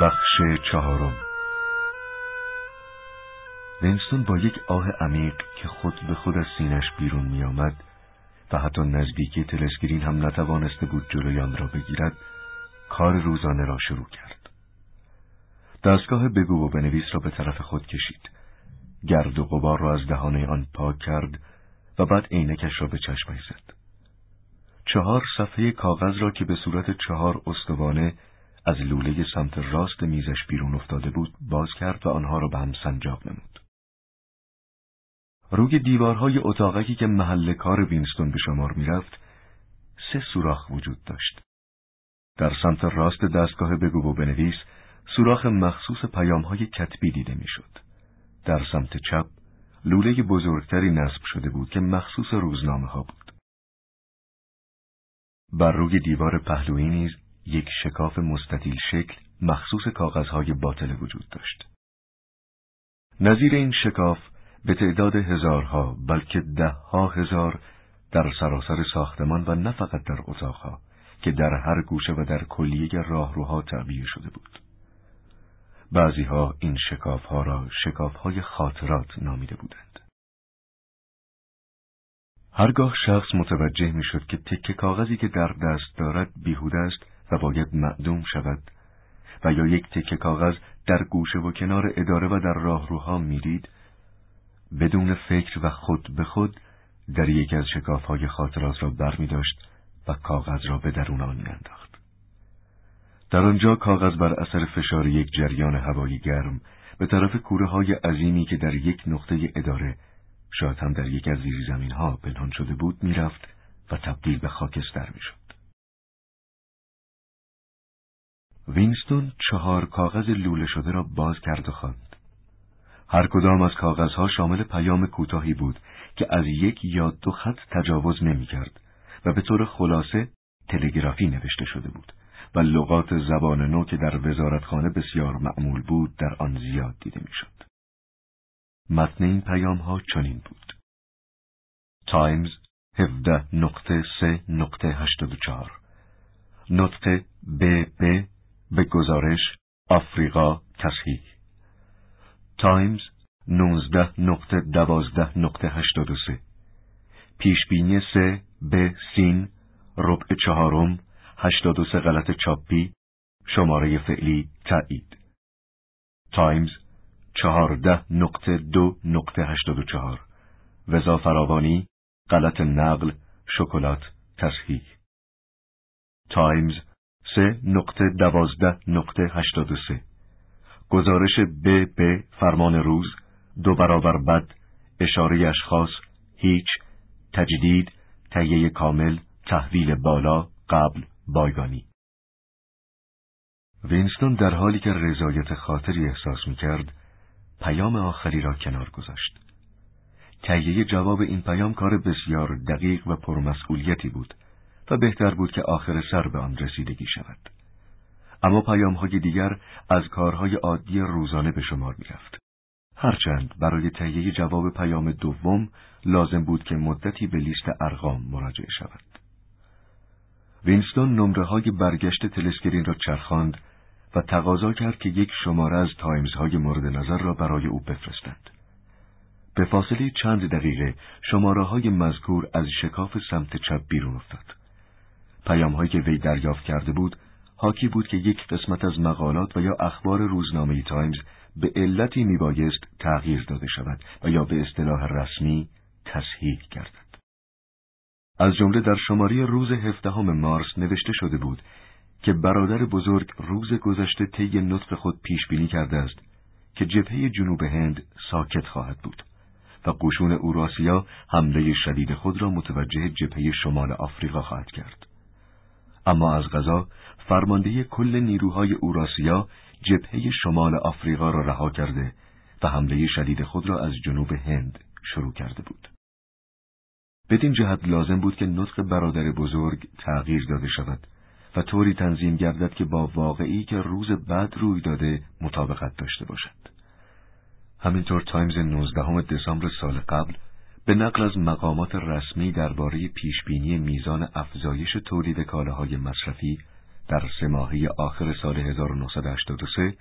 بخش چهارم. وینستون با یک آه عمیق که خود به خود از سینش بیرون می آمد و حتی نزدیکی تلسکرین هم نتوانسته بود جلوی آن را بگیرد کار روزانه را شروع کرد. دستگاه بگو و بنویس را به طرف خود کشید. گرد و غبار را از دهانه آن پاک کرد و بعد عینکش را به چشمش زد. چهار صفحه کاغذ را که به صورت چهار استوانه از لوله سمت راست میزش بیرون افتاده بود باز کرد و آنها را به هم سنجاق نمود. روی دیوارهای اتاقکی که محل کار وینستون به شمار می‌رفت سه سوراخ وجود داشت. در سمت راست دستگاه بگو و بنویس سوراخ مخصوص پیامهای کتبی دیده می‌شد. در سمت چپ لوله بزرگتری نصب شده بود که مخصوص روزنامه ها بود. بر روی دیوار پهلویی نیز یک شکاف مستطیل شکل مخصوص کاغذهای باطل وجود داشت. نظیر این شکاف به تعداد هزارها بلکه دهها هزار در سراسر ساختمان و نه فقط در اتاقها که در هر گوشه و در کلیه راهروها تعبیه شده بود. بعضیها این شکافها را شکافهای خاطرات نامیده بودند. هرگاه شخص متوجه می شد که تکه کاغذی که در دست دارد بیهوده است و باید معدوم شود و یا یک تکه کاغذ در گوشه و کنار اداره و در راهروها می‌دید بدون فکر و خود به خود در یکی از شکافهای خاطرات را بر می داشت و کاغذ را به درون آن انداخت. در آنجا کاغذ بر اثر فشار یک جریان هوایی گرم به طرف کوره های عظیمی که در یک نقطه اداره شاید هم در یک از زیر زمین ها پنهان شده بود می‌رفت و تبدیل به خاکستر می‌شد. وینستون چهار کاغذ لوله شده را باز کرد و خواند. هر کدام از کاغذها شامل پیام کوتاهی بود که از یک یا دو خط تجاوز نمی‌کرد و به طور خلاصه تلگرافی نوشته شده بود و لغات زبان نو که در وزارتخانه بسیار معمول بود در آن زیاد دیده می‌شد. متن این پیام ها چنین بود. تایمز 17 نقطه 3 نقطه 84 نطق ب ب به گزارش آفریقا تصحیح تایمز 19 نقطه 12 نقطه 83 پیشبینی سه به سین ربع چهارم 83 غلط چاپی شماره فعلی تایید. تایمز چهارده نقطه دو نقطه هشتاد و چهار. وزارت فراوانی غلط نقل شکلات تصحیح تایمز سه نقطه دوازده نقطه هشتاد و سه. گزارش ب ب فرمان روز دو برابر بد اشاره اشخاص هیچ تجدید تهیه کامل تحویل بالا قبل بایگانی. وینستون در حالی که رضایت خاطری احساس می کرد پیام آخری را کنار گذاشت. تهیه جواب این پیام کار بسیار دقیق و پرمسئولیتی بود. و بهتر بود که آخر سر به آن رسیدگی شود. اما پیام های دیگر از کارهای عادی روزانه به شمار می رفت. هرچند برای تهیه جواب پیام دوم لازم بود که مدتی به لیست ارقام مراجعه شود. وینستون نمره های برگشت تلسکرین را چرخاند و تقاضا کرد که یک شماره از تایمزهای مورد نظر را برای او بفرستند. به فاصله چند دقیقه شماره های مذکور از شکاف سمت چپ بیرون افتاد. پیام هایی که وی دریافت کرده بود حاکی بود که یک قسمت از مقالات و یا اخبار روزنامه تایمز به علتی میبایست تغییر داده شود و یا به اصطلاح رسمی تصحیح گردد. از جمله در شماره روز هفدهم مارس نوشته شده بود که برادر بزرگ روز گذشته طی نطق خود پیش بینی کرده است که جبهه جنوب هند ساکت خواهد بود و قشون اوراسیا حمله شدید خود را متوجه جبهه شمال آفریقا خواهد کرد. اما از غذا فرمانده کل نیروهای اوراسیا جبهه شمال آفریقا را رها کرده و حمله شدید خود را از جنوب هند شروع کرده بود. بدین جهت لازم بود که نطق برادر بزرگ تغییر داده شود و طوری تنظیم گردد که با واقعی که روز بعد روی داده مطابقت داشته باشد. همینطور تایمز 19 دسامبر سال قبل به نقل از مقامات رسمی درباره پیشبینی میزان افزایش تولید کالاهای مصرفی در سه آخر سال 1983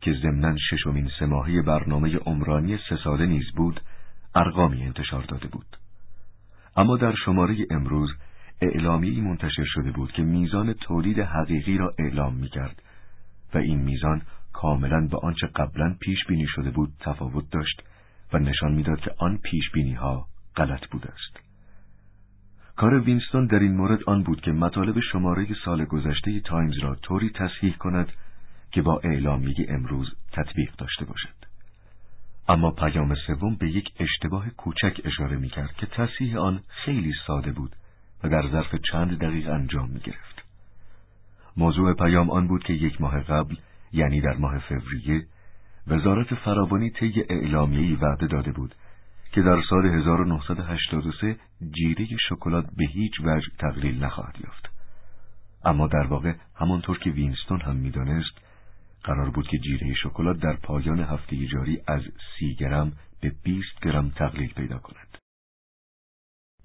که ضمناً ششمین سه برنامه عمرانی سه ساله نیز بود ارقامی انتشار داده بود. اما در شماره امروز اعلامی منتشر شده بود که میزان تولید حقیقی را اعلام می کرد و این میزان کاملا به آنچه قبلا پیش بینی شده بود تفاوت داشت. و نشان می‌داد که آن پیش بینی ها غلط بوده است. کار وینستون در این مورد آن بود که مطالب شماره سال گذشته تایمز را طوری تصحیح کند که با اعلامیه امروز تطبیق داشته باشد. اما پیام سوم به یک اشتباه کوچک اشاره می کرد که تصحیح آن خیلی ساده بود و در ظرف چند دقیقه انجام می گرفت. موضوع پیام آن بود که یک ماه قبل یعنی در ماه فوریه وزارت فراوانی طی اعلامیه‌ای وعده داده بود که در سال 1983 جیره شکلات به هیچ وجه تقلیل نخواهد یافت. اما در واقع همانطور که وینستون هم می‌دانست قرار بود که جیره شکلات در پایان هفته جاری از سی گرم به 20 گرم تقلیل پیدا کند.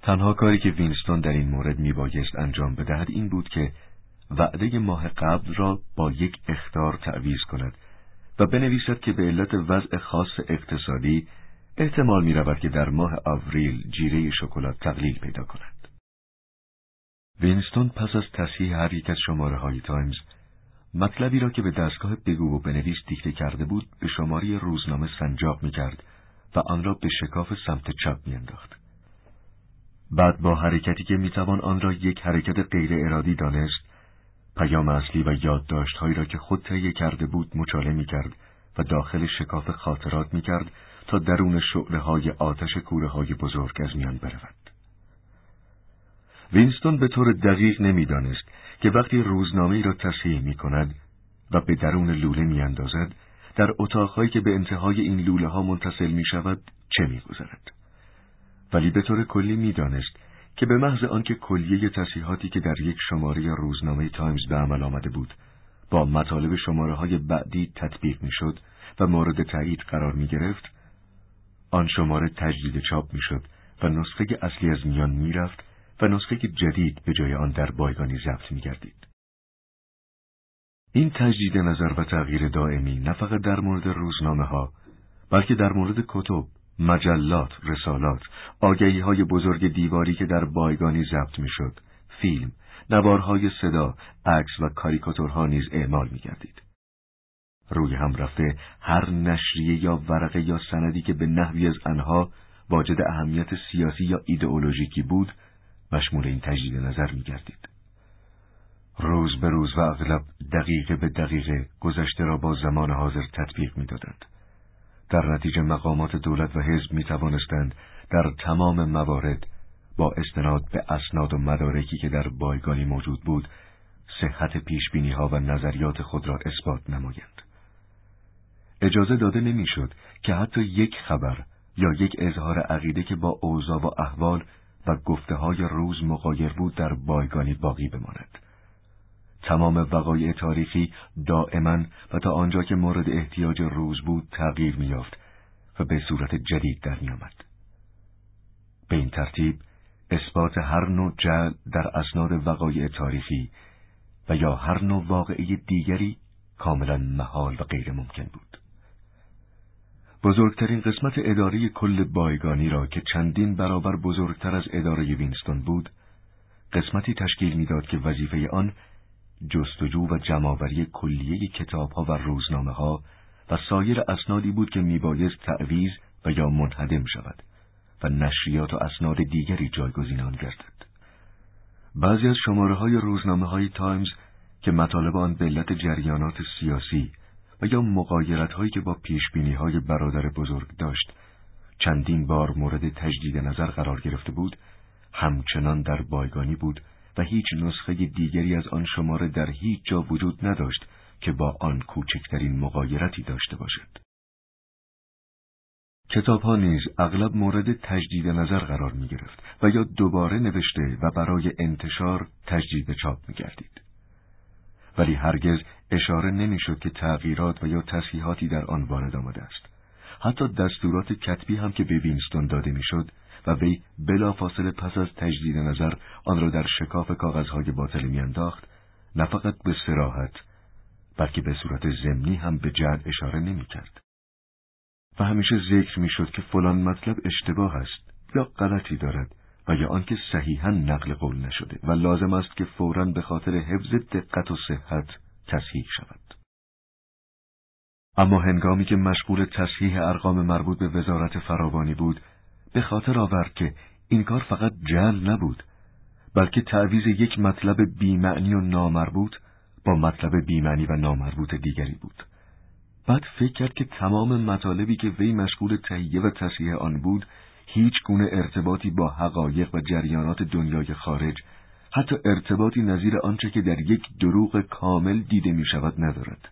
تنها کاری که وینستون در این مورد میبایست انجام بدهد این بود که وعده ماه قبل را با یک اخطار تعویض کند و بنویسد که به علت وضع خاص اقتصادی احتمال می رود که در ماه آوریل جیره شکلات تقلیل پیدا کند. وینستون پس از تصحیح هر یک از شماره های تایمز مطلبی را که به دستگاه بگو و بنویس دیکته کرده بود به شماره روزنامه سنجاق می کرد و آن را به شکاف سمت چپ می انداخت. بعد با حرکتی که می‌توان آن را یک حرکت غیر ارادی دانست پیام اصلی و یادداشتهایی را که خود تهیه کرده بود مچاله می کرد و داخل شکاف خاطرات می کرد تا درون شعله های آتش کوره های بزرگ از میان برود. وینستون به طور دقیق نمی‌دانست که وقتی روزنامه را تصحیح می کند و به درون لوله می اندازد در اتاقهایی که به انتهای این لوله ها متصل می شود چه می گذرد. ولی به طور کلی می دانست که به محض آنکه کلیه تصحیحاتی که در یک شماره روزنامه تایمز به عمل آمده بود با مطالب شماره های بعدی تطبیق می شد و مورد تایید قرار می گرفت آن شماره تجدید چاپ می شد و نسخه اصلی از میان می رفت و نسخه جدید به جای آن در بایگانی ضبط می گردید. این تجدید نظر و تغییر دائمی نه فقط در مورد روزنامه ها بلکه در مورد کتب، مجلات، رسالات، آگهی های بزرگ دیواری که در بایگانی ضبط می‌شد، فیلم، نوارهای صدا، عکس و کاریکاتورها نیز اعمال می گردید. روی هم رفته هر نشریه یا ورقه یا سندی که به نحوی از انها واجد اهمیت سیاسی یا ایدئولوژیکی بود مشمول این تجدید نظر می گردید. روز به روز و اغلب دقیقه به دقیقه گذشته را با زمان حاضر تطبیق می دادند. در نتیجه مقامات دولت و حزب می توانستند در تمام موارد با استناد به اسناد و مدارکی که در بایگانی موجود بود صحت پیشبینی ها و نظریات خود را اثبات نمایند. اجازه داده نمی‌شد که حتی یک خبر یا یک اظهار عقیده که با اوضاع و احوال و گفته های روز مقایر بود در بایگانی باقی بماند. تمام وقایع تاریخی دائما و تا آنجا که مورد احتیاج روز بود تغییر میافت و به صورت جدید در میآمد. به این ترتیب اثبات هر نوع جل در اسناد وقایع تاریخی و یا هر نوع واقعی دیگری کاملا محال و غیر ممکن بود. بزرگترین قسمت اداره کل بایگانی را که چندین برابر بزرگتر از اداره وینستون بود، قسمتی تشکیل می‌داد که وظیفه آن جستجو و جمعآوری کلیه کتابها و روزنامه ها و سایر اسنادی بود که میبایست تعویز و یا منهدم شود و نشریات و اسناد دیگری جایگزین آن گردد. بعضی از شماره های روزنامه های تایمز که مطالب آن به علت جریانات سیاسی و یا مقایرت هایی که با پیش بینی های برادر بزرگ داشت چندین بار مورد تجدید نظر قرار گرفته بود همچنان در بایگانی بود و هیچ نسخه دیگری از آن شماره در هیچ جا وجود نداشت که با آن کوچکترین مقایرتی داشته باشد. کتاب ها نیز اغلب مورد تجدید نظر قرار می گرفت و یا دوباره نوشته و برای انتشار تجدید چاپ می گردید. ولی هرگز اشاره نمی‌شد که تغییرات و یا تصحیحاتی در آن وارد آمده است. حتی دستورات کتبی هم که به وینستون داده می‌شد و وی بلا فاصله پس از تجدید نظر آن را در شکاف کاغذهای باطل میانداخت نه فقط به سراحت بلکه به صورت ضمنی هم به جد اشاره نمی کرد. و همیشه ذکر می شد که فلان مطلب اشتباه است یا غلطی دارد و یا آنکه صحیحا نقل قول نشده و لازم است که فورا به خاطر حفظ دقت و صحت تصحیح شود. اما هنگامی که مشغول تصحیح ارقام مربوط به وزارت فراوانی بود به خاطر آورد که این کار فقط جل نبود بلکه تعویز یک مطلب بیمعنی و نامربوط با مطلب بیمعنی و نامربوط دیگری بود. بعد فکر کرد که تمام مطالبی که وی مشغول تهیه و تصحیح آن بود هیچ گونه ارتباطی با حقایق و جریانات دنیای خارج حتی ارتباطی نظیر آنچه که در یک دروغ کامل دیده می شود ندارد.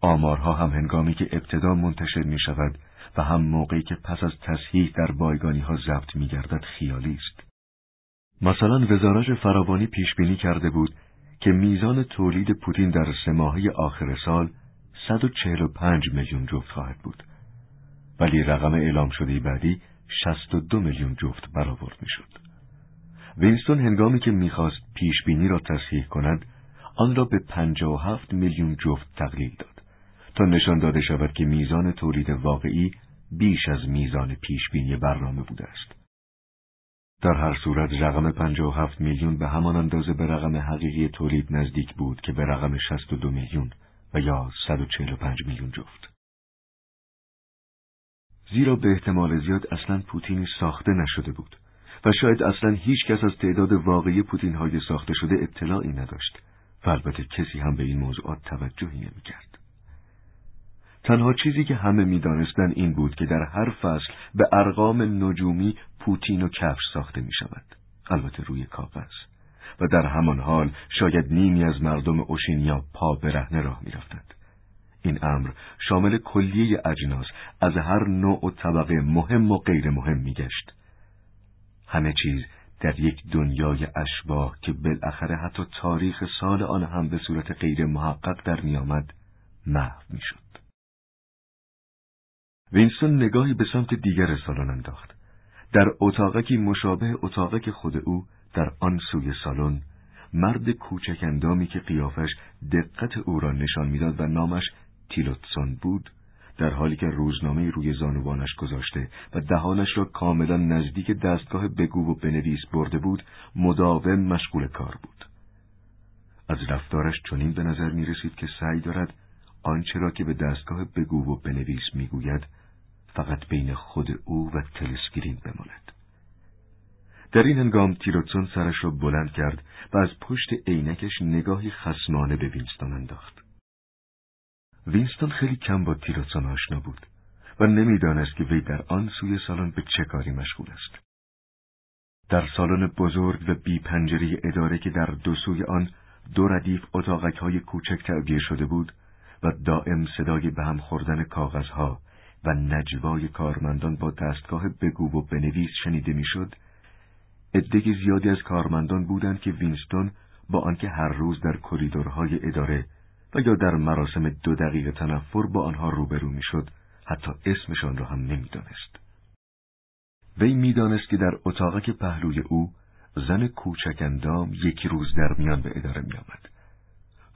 آمارها هم هنگامی که ابتدا منتشر می شود و هم موقعی که پس از تصحیح در بایگانی ها ضبط می گردد خیالی است. مثلا وزارت فراوانی پیش بینی کرده بود که میزان تولید پوتین در سه آخر سال 145 میلیون جفت خواهد بود. ولی رقم اعلام شده بعدی 62 میلیون جفت برآورد می‌شد. وینستون هنگامی که می‌خواست پیش بینی را تصحیح کند آن را به 57 میلیون جفت تقلیل داد تا نشان داده شود که میزان تولید واقعی بیش از میزان پیشبینی برنامه بوده است. در هر صورت رقم 57 میلیون به همان اندازه به رقم حقیقی تولید نزدیک بود که به رقم 62 میلیون و یا 145 میلیون جفت. زیرا به احتمال زیاد اصلا پوتینی ساخته نشده بود و شاید اصلا هیچ کس از تعداد واقعی پوتین های ساخته شده اطلاعی نداشت و البته کسی هم به این موضوعات توجهی نمی‌کرد. تنها چیزی که همه می‌دانستند این بود که در هر فصل به ارقام نجومی پوتین و کفش ساخته می شود. البته روی کاغذ. و در همان حال شاید نیمی از مردم اوشینیا پا برهنه راه می رفتند. این امر شامل کلیه اجناس از هر نوع و طبقه مهم و غیر مهم می گشت. همه چیز در یک دنیای اشباه که بالاخره حتی تاریخ سال آن هم به صورت غیر محقق در می آمد محو می شد. وینستون نگاهی به سمت دیگر سالن انداخت. در اتاقکی مشابه اتاقک خود او در آن سوی سالن مرد کوچک اندامی که قیافش دقت او را نشان می‌داد و نامش تیلوتسون بود در حالی که روزنامه روی زانوانش گذاشته و دهانش را کاملا نزدیک دستگاه بگو و بنویس برده بود مداوم مشغول کار بود از رفتارش چنین به نظر می رسید که سعی دارد آنچه را که به دستگاه بگو و بنویس می‌گوید فقط بین خود او و تلسکرین بماند. در این هنگام تیروتسون سرش را بلند کرد و از پشت عینکش نگاهی خسمانه به وینستون انداخت. وینستون خیلی کم با تیروتسون آشنا بود و نمی‌دانست که وی در آن سوی سالن به چه کاری مشغول است. در سالن بزرگ و بی پنجره اداره که در دو سوی آن دو ردیف اتاقک های کوچک تعبیه شده بود و دائم صدای به هم خوردن کاغذها و نجوای کارمندان با دستگاه بگو و بنویس شنیده می‌شد عده زیادی از کارمندان بودند که وینستون با آنکه هر روز در کریدورهای اداره و یا در مراسم دو دقیقه تنفر با آنها روبرو می‌شد حتی اسمشان را هم نمی‌دانست. وی می‌دانست که در اتاقک پهلوی او زن کوچک اندام یک روز در میان به اداره میآمد.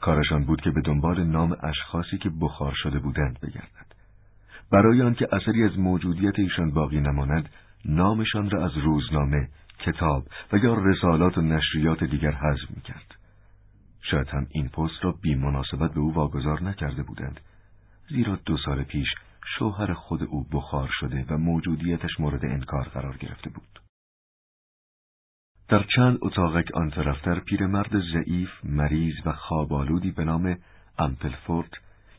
کارشان بود که به دنبال نام اشخاصی که بخار شده بودند بگردد. برای آنکه اثری از موجودیت ایشان باقی نماند نامشان را از روزنامه کتاب و یا رسالات و نشریات دیگر حذف می‌کرد. شاید هم این پست را بی مناسبت به او واگذار نکرده بودند. زیرا دو سال پیش شوهر خود او بخار شده و موجودیتش مورد انکار قرار گرفته بود. در چند اتاقک آن طرفتر پیرمرد ضعیف مریض و خوابالودی به نام امپلفورت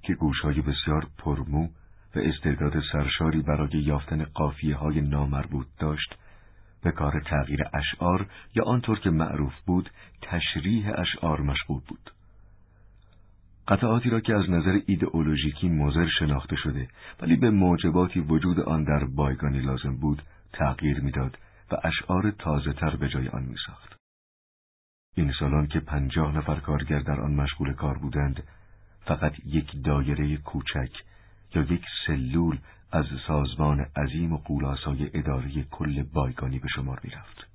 که گوشهای بسیار پرمو و استعداد سرشاری برای یافتن قافیه های نامربوط داشت به کار تغییر اشعار یا آنطور که معروف بود تشریح اشعار مشغول بود. قطعاتی را که از نظر ایدئولوژیکی مزر شناخته شده ولی به موجباتی وجود آن در بایگانی لازم بود تغییر می‌داد. و اشعار تازه تر به جای آن می ساخت. این سالان که پنجاه نفر کارگر در آن مشغول کار بودند فقط یک دایره کوچک یا یک سلول از سازمان عظیم و قولاسای اداره کل بایگانی به شمار می رفت.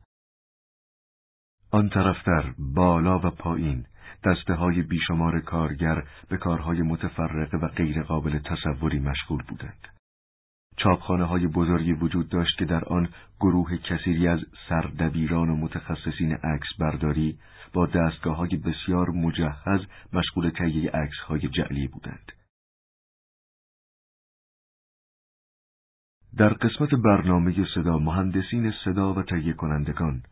آن طرفتر بالا و پایین دسته های بیشمار کارگر به کارهای متفرقه و غیر قابل تصوری مشغول بودند. چاپخانه های بزرگی وجود داشت که در آن گروه کثیری از سردبیران و متخصصین عکس برداری با دستگاه های بسیار مجهز مشغول تهیه عکس های جعلی بودند. در قسمت برنامه صدا مهندسین صدا و تهیه کنندگان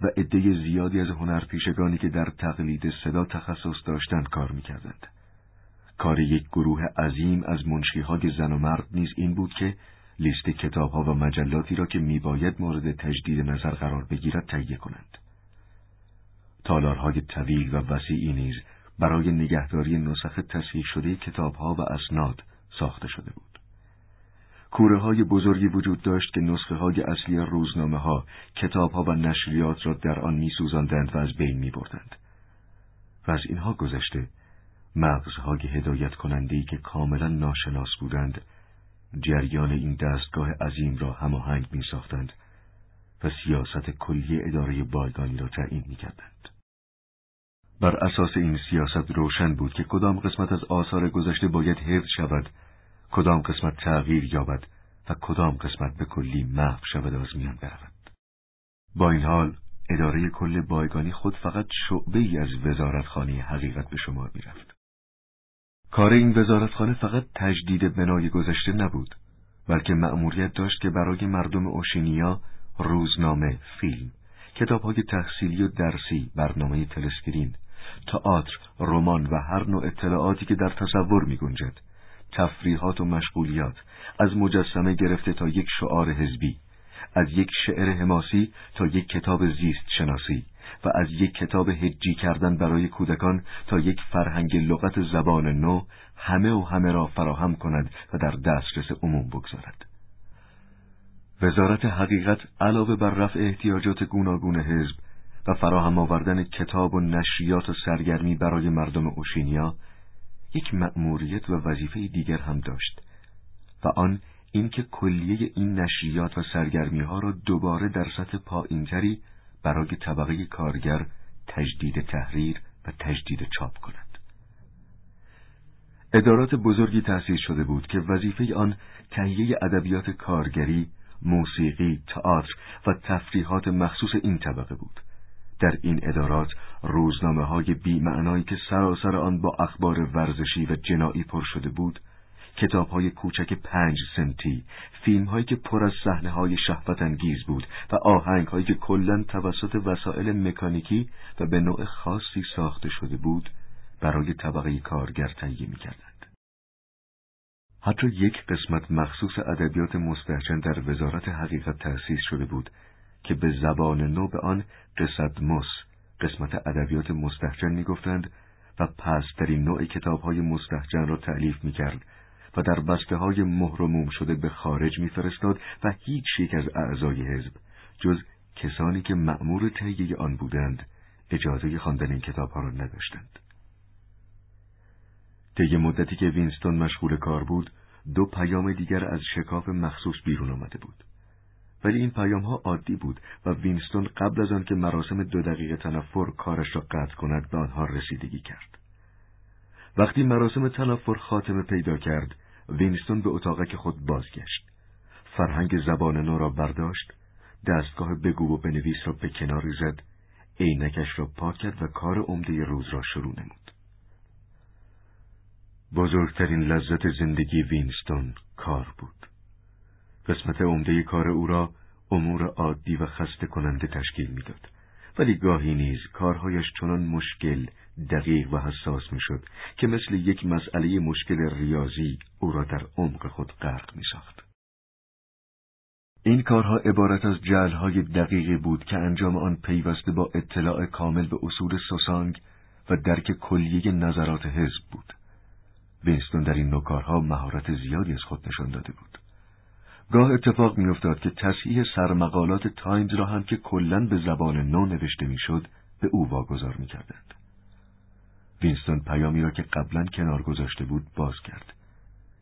و عده زیادی از هنرپیشگانی که در تقلید صدا تخصص داشتند کار می‌کردند. کار یک گروه عظیم از منشیهای زن و مرد نیز این بود که لیست کتابها و مجلاتی را که میباید مورد تجدید نظر قرار بگیرد تهیه کنند. تالارهای طویل و وسیعی نیز برای نگهداری نسخ تصحیح شده کتابها و اسناد ساخته شده بود. کوره های بزرگی وجود داشت که نسخه های اصلی روزنامه ها، کتاب ها و نشریات را در آن می سوزندند و از بین می بردند. و از اینها گذشته مغزهای هدایت کنندهی که کاملا ناشناس بودند جریان این دستگاه عظیم را هماهنگ می ساختند و سیاست کلی اداره بایگانی را تعیین می کردند. بر اساس این سیاست روشن بود که کدام قسمت از آثار گذشته باید حفظ شود کدام قسمت تغییر یابد و کدام قسمت به کلی محو شود از میان برود. با این حال اداره کل بایگانی خود فقط شعبه ای از وزارتخانه حقیقت به شما می رفت. کار این وزارتخانه فقط تجدید بنای گذشته نبود بلکه مأموریت داشت که برای مردم اوشینیا روزنامه، فیلم، کتابهای تحصیلی و درسی، برنامه تلسکرین، تئاتر، رمان و هر نوع اطلاعاتی که در تصور می گنجد تفریحات و مشغولیات از مجسمه گرفته تا یک شعار حزبی از یک شعر حماسی تا یک کتاب زیست شناسی و از یک کتاب هجی کردن برای کودکان تا یک فرهنگ لغت زبان نو همه و همه را فراهم کند و در دسترس عموم بگذارد. وزارت حقیقت علاوه بر رفع احتیاجات گوناگون حزب و فراهم آوردن کتاب و نشریات و سرگرمی برای مردم اوشینیا یک مأموریت و وظیفه دیگر هم داشت و آن اینکه کلیه این نشریات و سرگرمی ها را دوباره در سطح پایینتری برای طبقه کارگر تجدید تحریر و تجدید چاپ کند. ادارات بزرگی تأسیس شده بود که وظیفه آن تهیه ادبیات کارگری، موسیقی، تئاتر و تفریحات مخصوص این طبقه بود. در این ادارات روزنامه های بیمعنایی که سراسر آن با اخبار ورزشی و جنایی پر شده بود کتاب های کوچک پنج سنتی، فیلم هایی که پر از صحنه های شهوت انگیز بود و آهنگ هایی که کلا توسط وسایل مکانیکی و به نوع خاصی ساخته شده بود برای طبقه کارگر تهیه می کردند. حتی یک قسمت مخصوص ادبیات مستحجن در وزارت حقیقت تأسیس شده بود که به زبان نو به آن مس قسمت ادبیات مستحجن می‌گفتند و پسترین نوع کتابهای مستحجن را تعلیف می‌کرد و در بسته های مهرموم شده به خارج میفرستاد و هیچ یک از اعضای حزب جز کسانی که مأمور تهیه آن بودند اجازه خواندن این کتابها را نداشتند. طی مدتی که وینستون مشغول کار بود دو پیام دیگر از شکاف مخصوص بیرون آمده بود. ولی این پیام ها عادی بود و وینستون قبل از آن که مراسم دو دقیقه تنفر کارش را قطع کند به آنها رسیدگی کرد. وقتی مراسم تنفر خاتمه پیدا کرد، وینستون به اتاقک خود بازگشت. فرهنگ زبان نو را برداشت، دستگاه بگو و بنویس را به کناری زد، عینکش را پاک کرد و کار عمده روز را شروع نمود. بزرگترین لذت زندگی وینستون کار بود. قسمت عمده کار او را امور عادی و خسته کننده تشکیل می‌داد. ولی گاهی نیز کارهایش چنان مشکل، دقیق و حساس می‌شد که مثل یک مسئله مشکل ریاضی او را در عمق خود غرق میساخت. این کارها عبارت از جلهای دقیقی بود که انجام آن پیوسته با اطلاع کامل به اصول سوسانگ و درک کلیه نظرات حزب بود. وینستون در این نوع کارها مهارت زیادی از خود نشان داده بود. گاه اتفاق میافتاد که تصحیح سرمقالات تایمز را هم که کلا به زبان نو نوشته می‌شد به او واگذار می‌کردند. وینستون پیامی را که قبلا کنار گذاشته بود باز کرد.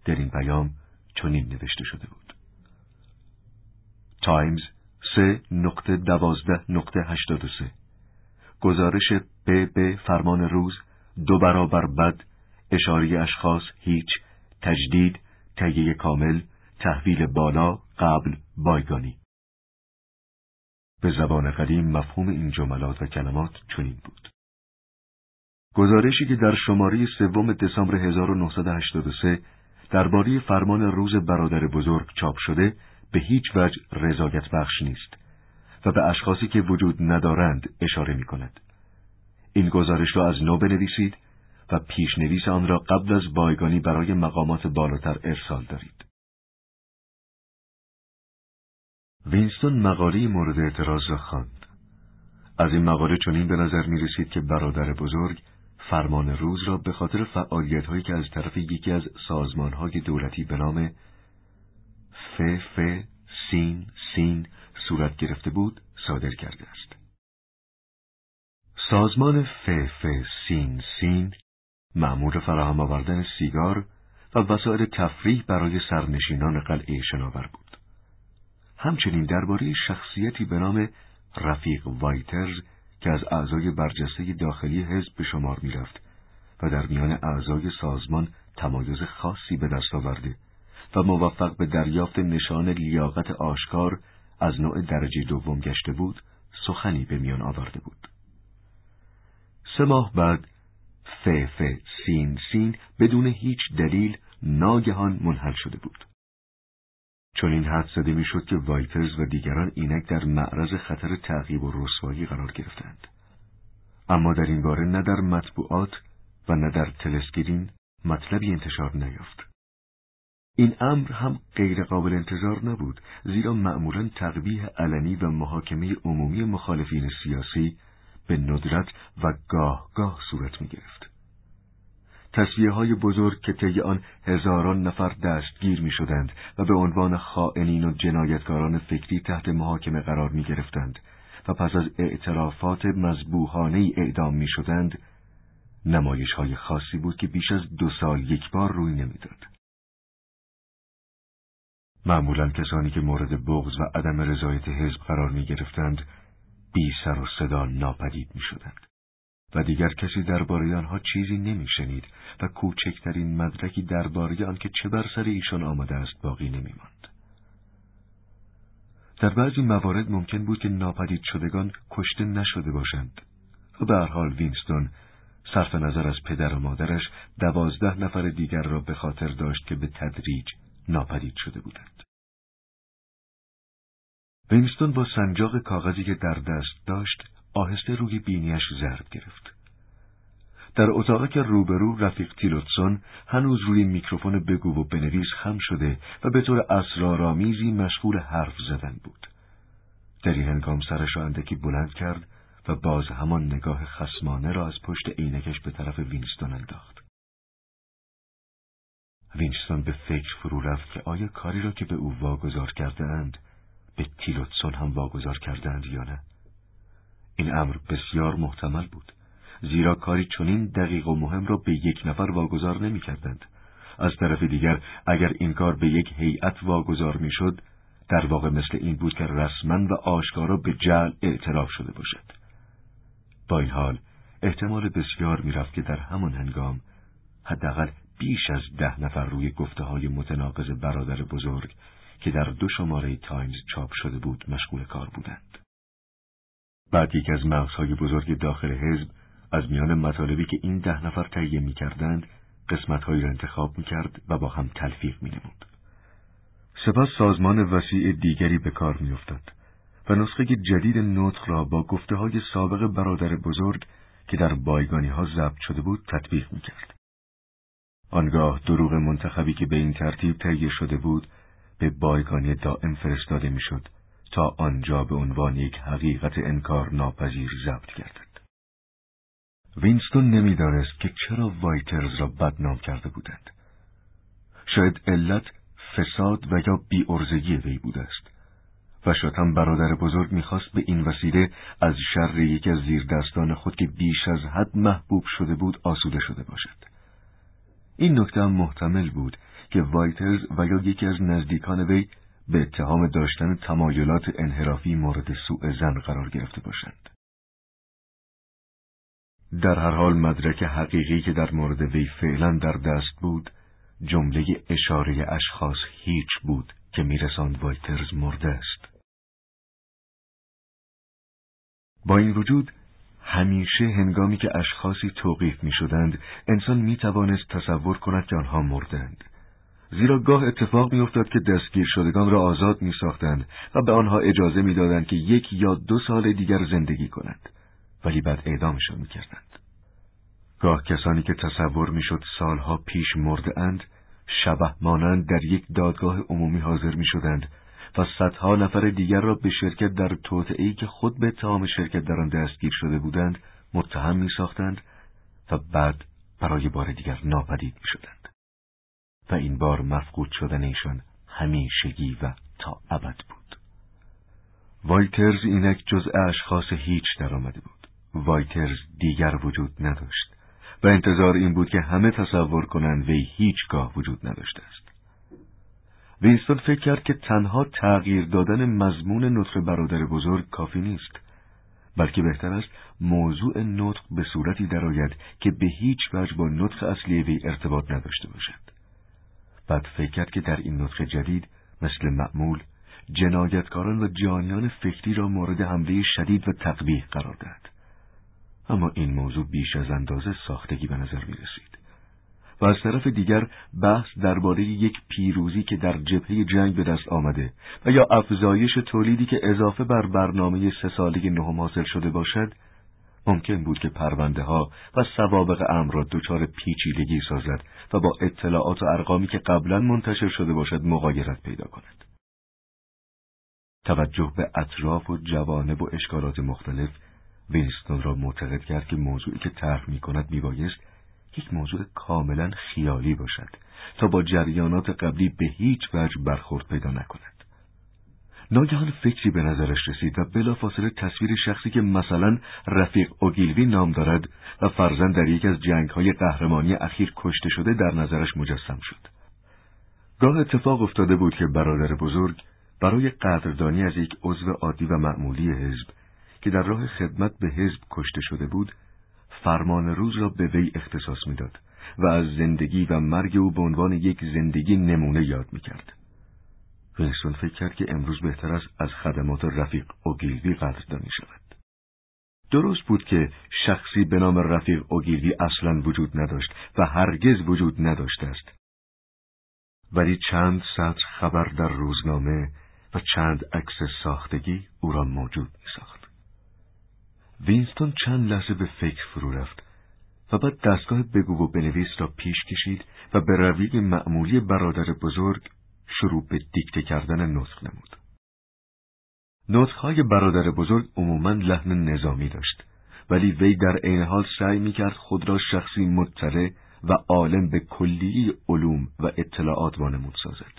در این پیام چنین نوشته شده بود. تایمز سه نقطه دوازده نقطه هشتاد و سه گزارش ب به فرمان روز دو برابر بد اشاری اشخاص هیچ تجدید تهیه کامل تحویل بالا قبل بایگانی به زبان قدیم مفهوم این جملات و کلمات چنین بود گزارشی که در شماره سوم دسامبر 1983 درباره فرمان روز برادر بزرگ چاپ شده به هیچ وجه رضایت بخش نیست و به اشخاصی که وجود ندارند اشاره می کند. این گزارش را از نو بنویسید و پیشنویس آن را قبل از بایگانی برای مقامات بالاتر ارسال دارید. وینستون مقاله مورد اعتراض را خواند. از این مقاله چنین به نظر می رسید که برادر بزرگ فرمان روز را به خاطر فعالیت هایی که از طرف یکی از سازمان های دولتی به نام ف ف سین سین صورت گرفته بود صادر کرده است. سازمان ف ف سین سین معمول فراهم آوردن سیگار و وسایل تفریح برای سرنشینان قلعه شناور بود. همچنین درباره شخصیتی به نام رفیق وایترز که از اعضای برجسته داخلی حزب به شمار می‌رفت و در میان اعضای سازمان تمایز خاصی به دست آورده و موفق به دریافت نشان لیاقت آشکار از نوع درجه دوم گشته بود سخنی به میان آورده بود. سه ماه بعد ف ف سین سین بدون هیچ دلیل ناگهان منحل شده بود. چون این حد زده می‌شد که وایترز و دیگران اینک در معرض خطر تعقیب و رسوایی قرار گرفتند اما در این باره نه در مطبوعات و نه در تلسکرین مطلبی انتشار نیافت این امر هم غیر قابل انتظار نبود زیرا معمولا تقبیه علنی و محاکمه عمومی مخالفین سیاسی به ندرت و گاه گاه صورت می گرفت. تصویه های بزرگ که طی آن هزاران نفر دستگیر می شدند و به عنوان خائنین و جنایتکاران فکری تحت محاکمه قرار می گرفتند و پس از اعترافات مذبوحانه اعدام می شدند نمایش های خاصی بود که بیش از دو سال یک بار روی نمی‌داد. معمولا کسانی که مورد بغض و عدم رضایت حزب قرار می گرفتند بی سر و صدا ناپدید می شدند. و دیگر کسی درباره آنها چیزی نمیشنید و کوچکترین مدرکی درباره آنکه چه بر سر ایشان آمده است باقی نمیماند. در بعضی موارد ممکن بود که ناپدید شدگان کشته نشده باشند و به هر حال وینستون صرف نظر از پدر و مادرش دوازده نفر دیگر را به خاطر داشت که به تدریج ناپدید شده بودند. وینستون با سنجاق کاغذی که در دست داشت آهسته روی بینیش ضرب گرفت. در اتاقک روبرو رفیق تیلوتسون هنوز روی میکروفون بگو و بنویس خم شده و به طور اسرارآمیزی مشغول حرف زدن بود. در این هنگام سرش را اندکی بلند کرد و باز همان نگاه خسمانه را از پشت عینکش به طرف وینستون انداخت. وینستون به فکر فرو رفت که آیا کاری را که به او واگذار کرده اند به تیلوتسون هم واگذار کردند یا نه؟ این امر بسیار محتمل بود زیرا کاری چنین دقیق و مهم را به یک نفر واگذار نمی کردند. از طرف دیگر اگر این کار به یک هیئت واگذار می‌شد در واقع مثل این بود که رسما و آشکارا به جل اعتراف شده باشد با این حال احتمال بسیار می‌رفت که در همان هنگام حداقل بیش از ده نفر روی گفته های متناقض برادر بزرگ که در دو شماره تایمز چاپ شده بود مشغول کار بودند. بعد یکی از مغزهای بزرگ داخل حزب از میان مطالبی که این ده نفر تهیه می‌کردند قسمتهایی را انتخاب می‌کرد و با هم تلفیق مینمود سپس سازمان وسیع دیگری به کار میافتاد و نسخه جدید نطق را با گفته های سابق برادر بزرگ که در بایگانی ها ضبط شده بود تطبیق می‌کرد. آنگاه دروغ منتخبی که به این ترتیب تهیه شده بود به بایگانی دائم فرستاده می‌شد تا آنجا به عنوان یک حقیقت انکار ناپذیر ضبط گردد. وینستون نمی‌دانست که چرا وایترز را بدنام کرده بودند. شاید علت فساد و یا بی‌عرضگی وی بوده است و شاید هم برادر بزرگ می‌خواست به این وسیله از شر یکی از زیر دستان خود که بیش از حد محبوب شده بود آسوده شده باشد. این نکته هم محتمل بود که وایترز و یا یکی از نزدیکان وی به اتهام داشتن تمایلات انحرافی مورد سوء ظن قرار گرفته باشند. در هر حال مدرک حقیقی که در مورد وی فعلا در دست بود جمله اشاره اشخاص هیچ بود که میرساند وایترز مرده است با این وجود همیشه هنگامی که اشخاصی توقیف می شدند انسان می توانست تصور کند که آنها مردند زیرا گاه اتفاق می افتاد که دستگیر شدگان را آزاد می ساختند و به آنها اجازه می دادند که یک یا دو سال دیگر زندگی کنند ولی بعد اعدامشان می کردند. گاه کسانی که تصور می شد سالها پیش مرده اند شبه مانند در یک دادگاه عمومی حاضر می شدند و صدها نفر دیگر را به شرکت در ای که خود به اتهام شرکت در آن دستگیر شده بودند متهم می ساختند و بعد برای بار دیگر ناپدید می شدند. و این بار مفقود شدن ایشان همیشگی و تا ابد بود. وایترز اینک جزء اشخاص هیچ در آمده بود. وایترز دیگر وجود نداشت و انتظار این بود که همه تصور کنند وی هیچگاه وجود نداشته است. وینستون فکر کرد که تنها تغییر دادن مضمون نطق برادر بزرگ کافی نیست بلکه بهتر است موضوع نطق به صورتی درآید که به هیچ وجه با نطق اصلی وی ارتباط نداشته باشد بعد فکر کرد که در این نطق جدید مثل معمول جنایتکاران و جانیان فکری را مورد حمله شدید و تقبیح قرار دهد. اما این موضوع بیش از اندازه ساختگی به نظر می رسید و از طرف دیگر بحث درباره یک پیروزی که در جبهه جنگ به دست آمده و یا افزایش تولیدی که اضافه بر برنامه سه ساله نهم حاصل شده باشد ممکن بود که پرونده ها و سوابق امر را دچار پیچیدگی سازد و با اطلاعات و ارقامی که قبلا منتشر شده باشد مغایرت پیدا کند. توجه به اطراف و جوانب و اشکالات مختلف وینستون را معتقد کرد که موضوعی که طرح می کند میبایست یک موضوع کاملا خیالی باشد تا با جریانات قبلی به هیچ وجه برخورد پیدا نکند. ناگهان فکری به نظرش رسید و بلافاصله تصویر شخصی که مثلا رفیق اوگیلوی نام دارد و فرزن در یک از های قهرمانی اخیر کشته شده در نظرش مجسم شد. گاه اتفاق افتاده بود که برادر بزرگ برای قدردانی از یک عضو عادی و معمولی حزب که در راه خدمت به حزب کشته شده بود فرمان روز را به وی اختصاص می‌داد و از زندگی و مرگ او به عنوان یک زندگی نمونه یاد می‌کرد. وینستون فکر کرد که امروز بهتر است از خدمات رفیق اوگیلوی قدردانی شود. درست بود که شخصی به نام رفیق اوگیلوی اصلا وجود نداشت و هرگز وجود نداشته است. ولی چند سطر خبر در روزنامه و چند عکس ساختگی او را موجود می ساخت. وینستون چند لحظه به فکر فرو رفت و بعد دستگاه بگو و بنویس را پیش کشید و به روی معمولی برادر بزرگ شروع به دیکته کردن نطق نمود. نطقهای برادر بزرگ عموما لحن نظامی داشت ولی وی در عین حال سعی می‌کرد خود را شخصی مطلع و عالم به کلیه علوم و اطلاعات وانمود سازد.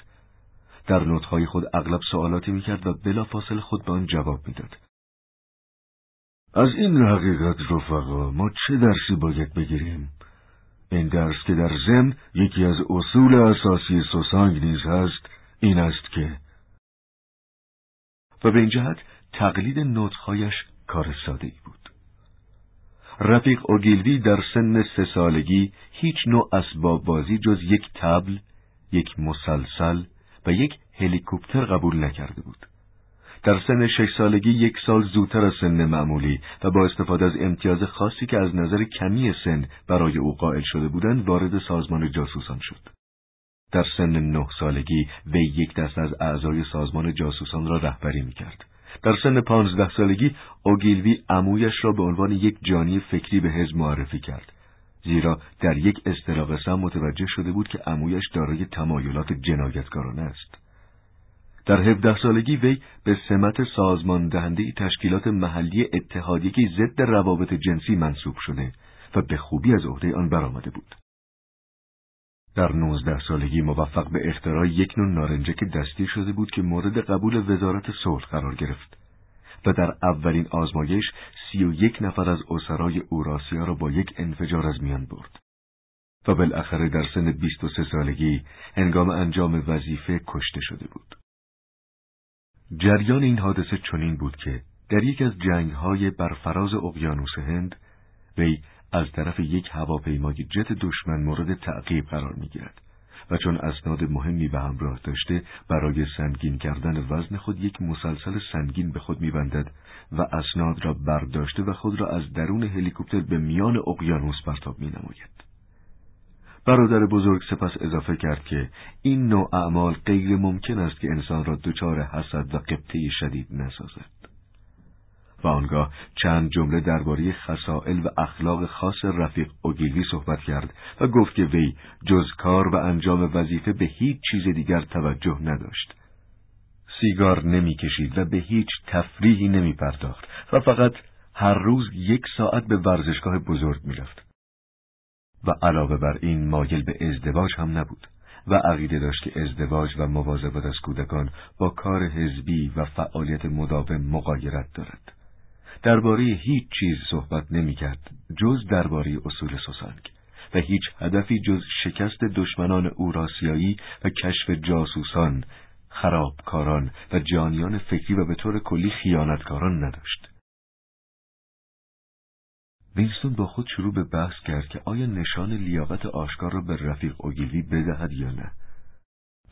در نطقهای خود اغلب سوالاتی می‌کرد و بلافاصله خود به آن جواب می‌داد. از این حقیقت رفقا ما چه درسی باید بگیریم؟ این درس که در ضمن یکی از اصول اساسی سوسانگ نیز هست این است که و به این جهت تقلید نطخهایش کار ساده ای بود. رفیق اوگیلوی در سن سه سالگی هیچ نوع اسباب بازی جز یک تبل، یک مسلسل و یک هلیکوپتر قبول نکرده بود. در سن شش سالگی یک سال زودتر از سن معمولی و با استفاده از امتیاز خاصی که از نظر کمی سن برای او قائل شده بودند وارد سازمان جاسوسان شد. در سن نه سالگی وی یک دست از اعضای سازمان جاسوسان را رهبری می‌کرد. در سن پانزده سالگی اوگیلوی امویش را به عنوان یک جانی فکری به حزب معرفی کرد. زیرا در یک اصطلاح قسم متوجه شده بود که امویش دارای تمایلات جنایتکارانه است. در 17 سالگی وی به سمت سازمان دهنده تشکیلات محلی اتحادیه که ضد روابط جنسی منصوب شده و به خوبی از عهده آن برآمده بود. در 19 سالگی موفق به اختراع یک نوع نارنجک دستی شده بود که مورد قبول وزارت صلح قرار گرفت و در اولین آزمایش سی و یک نفر از اسرای اوراسیا را با یک انفجار از میان برد. و بالاخره در سن 23 سالگی هنگام انجام وظیفه کشته شده بود. جریان این حادثه چنین بود که در یک از جنگهای بر فراز اقیانوس هند وی از طرف یک هواپیمای جت دشمن مورد تعقیب قرار می‌گیرد و چون اسناد مهمی به همراه داشته برای سنگین کردن وزن خود یک مسلسل سنگین به خود میبندد و اسناد را برداشته و خود را از درون هلیکوپتر به میان اقیانوس پرتاب مینماید. برادر بزرگ سپس اضافه کرد که این نوع اعمال غیر ممکن است که انسان را دچار حسد و قبطه شدید نسازد. و آنگاه چند جمله درباره خسائل و اخلاق خاص رفیق اوگیلوی صحبت کرد و گفت که وی جز کار و انجام وظیفه به هیچ چیز دیگر توجه نداشت. سیگار نمی‌کشید و به هیچ تفریحی نمی پرداخت و فقط هر روز یک ساعت به ورزشگاه بزرگ می‌رفت. و علاوه بر این مایل به ازدواج هم نبود و عقیده داشت که ازدواج و مواظبت از کودکان با کار حزبی و فعالیت مداوم مقایرت دارد. درباره هیچ چیز صحبت نمی‌کرد جز درباره اصول سوسانگ و هیچ هدفی جز شکست دشمنان اوراسیایی و کشف جاسوسان، خرابکاران و جانیان فکری و به طور کلی خیانتکاران نداشت. وینستون با خود شروع به بحث کرد که آیا نشان لیاقت آشکار را به رفیق اوگیلوی بدهد یا نه.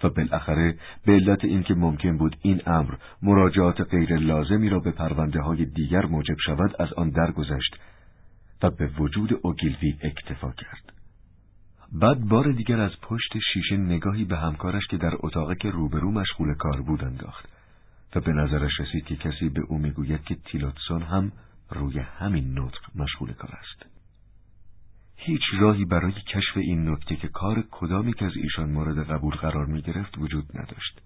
و بالاخره به علت اینکه ممکن بود این امر مراجعات غیر لازمی را به پرونده های دیگر موجب شود از آن درگذشت و به وجود اوگیلوی اکتفا کرد. بعد بار دیگر از پشت شیشه نگاهی به همکارش که در اتاق که روبرو مشغول کار بود انداخت و به نظرش رسید که کسی به او می‌گوید که تیلوتسون هم روی همین نطق مشغول کار است. هیچ راهی برای کشف این نکته که کار کدام یک از ایشان مورد قبول قرار می گرفت وجود نداشت.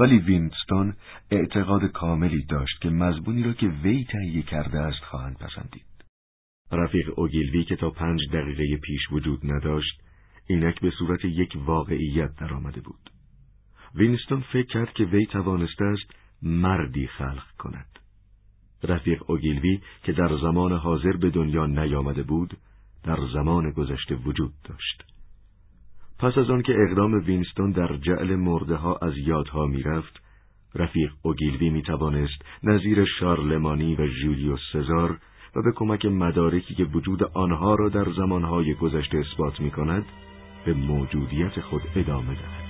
ولی وینستون اعتقاد کاملی داشت که مضمونی را که وی تهیه کرده است خواهند پسندید. رفیق اوگیلوی که تا پنج دقیقه پیش وجود نداشت اینک به صورت یک واقعیت درآمده بود. وینستون فکر کرد که وی توانسته است مردی خلق کند. رفیق اوگیلوی که در زمان حاضر به دنیا نیامده بود در زمان گذشته وجود داشت پس از آن که اقدام وینستون در جعل مرده ها از یادها می‌رفت رفیق اوگیلوی می توانست نظیر شارلمانی و جولیوس سزار و به کمک مدارکی که وجود آنها را در زمانهای گذشته اثبات می کند به موجودیت خود ادامه دهد.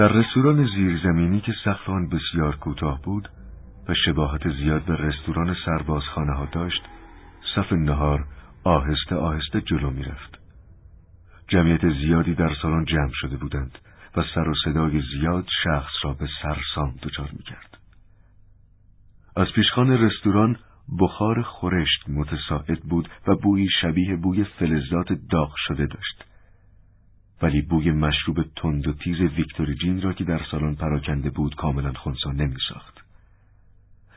در رستوران زیرزمینی که سقف آن بسیار کوتاه بود و شباهت زیاد به رستوران سربازخانه ها داشت صف نهار آهسته آهسته جلو می رفت. جمعیت زیادی در سالن جمع شده بودند و سر و صدای زیاد شخص را به سرسام دچار می کرد. از پیشخان رستوران بخار خورشت متساعد بود و بویی شبیه بوی فلزات داغ شده داشت. ولی بوی مشروب تند و تیز ویکتوری را که در سالن پراکنده بود کاملا خونسا نمی ساخت.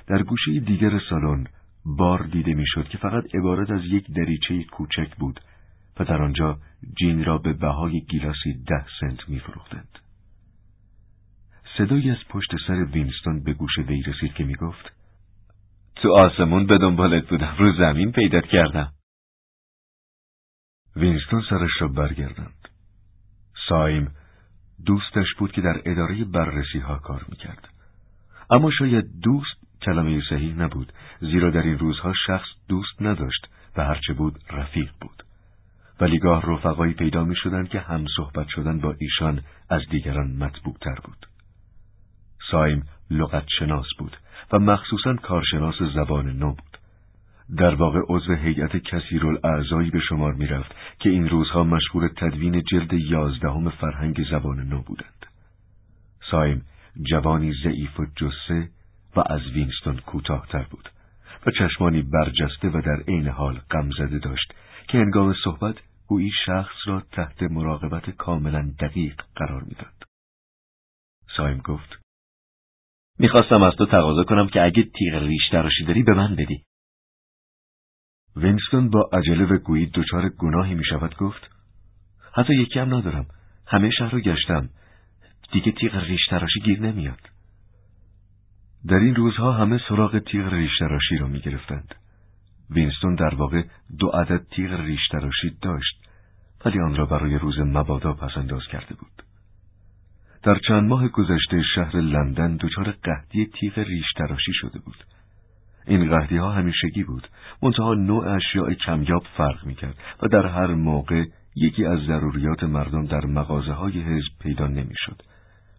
در گوشه دیگر سالن بار دیده می‌شد که فقط عبارت از یک دریچه کوچک بود و در آنجا جین را به بهای گیلاسی ده سنت می فروختند. صدایی از پشت سر وینستون به گوش وی رسید که می گفت تو آسمون به دنبالت بودم رو زمین پیدات کردم وینستون سرش را برگردند سایم دوستش بود که در اداره بررسی ها کار می‌کرد. اما شاید دوست کلمه صحیح نبود زیرا در این روزها شخص دوست نداشت و هرچه بود رفیق بود. ولی گاه رفقایی پیدا می شدند که هم صحبت شدن با ایشان از دیگران مطبوع تر بود. سایم لغت شناس بود و مخصوصا کارشناس زبان نو بود. در واقع عضو هیئت کثیر اعضایی به شمار می رفت که این روزها مشغول تدوین جلد یازدهم فرهنگ زبان نو بودند. سایم جوانی ضعیف و جسه و از وینستون کوتاهتر بود و چشمانی برجسته و در عین حال غمزده داشت که هنگام صحبت گویی شخص را تحت مراقبت کاملا دقیق قرار می‌داد. سایم گفت می‌خواستم از تو تقاضا کنم که اگه تیغ ریش تراشی داری به من بدی. وینستون با عجله و گویی دچار گناهی می شود گفت حتی یکی هم ندارم. همه شهر رو گشتم. دیگه تیغ ریش تراشی گیر نمیاد. در این روزها همه سراغ تیغ ریش تراشی را می گرفتند وینستون در واقع دو عدد تیغ ریش تراشی داشت ولی آن را برای روز مبادا پس انداز کرده بود. در چند ماه گذشته شهر لندن دچار قهدی تیغ ریش تراشی شده بود. این قهدی ها همیشگی بود منتها نوع اشیاء کمیاب فرق می‌کرد و در هر موقع یکی از ضروریات مردم در مغازه های حزب پیدا نمی‌شد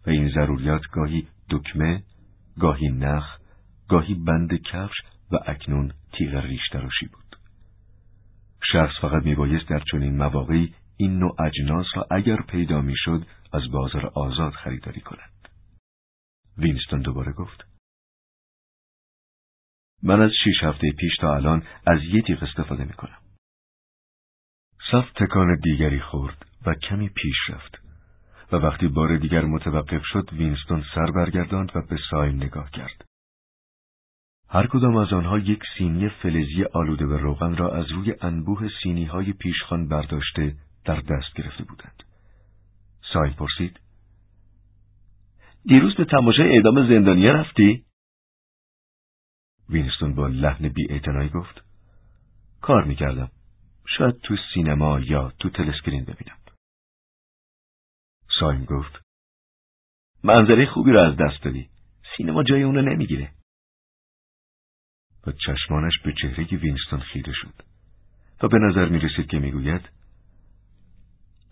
و این ضروریات گاهی دکمه، گاهی نخ، گاهی بند کفش و اکنون تیغ ریش تراشی بود. شخص فقط میبایست در چنین مواقعی این نوع اجناس را اگر پیدا می‌شد از بازار آزاد خریداری کند. وینستون دوباره گفت من از شیش هفته پیش تا الان از یه تیغ استفاده می کنم. صف تکان دیگری خورد و کمی پیش رفت و وقتی بار دیگر متوقف شد وینستون سر برگرداند و به سایم نگاه کرد. هر کدام از آنها یک سینی فلزی آلوده به روغن را از روی انبوه سینی های پیشخان برداشته در دست گرفته بودند. سایم پرسید. دیروز به تماشای اعدام زندانیه رفتی؟ وینستون با لحن بی گفت. کار می‌کردم. شاید تو سینما یا تو تلسکرین ببینم. سایم گفت منظره خوبی را از دست دادی. سینما جای اونو نمی‌گیره. و چشمانش به چهره وینستون خیره شد و به نظر می رسید که می‌گوید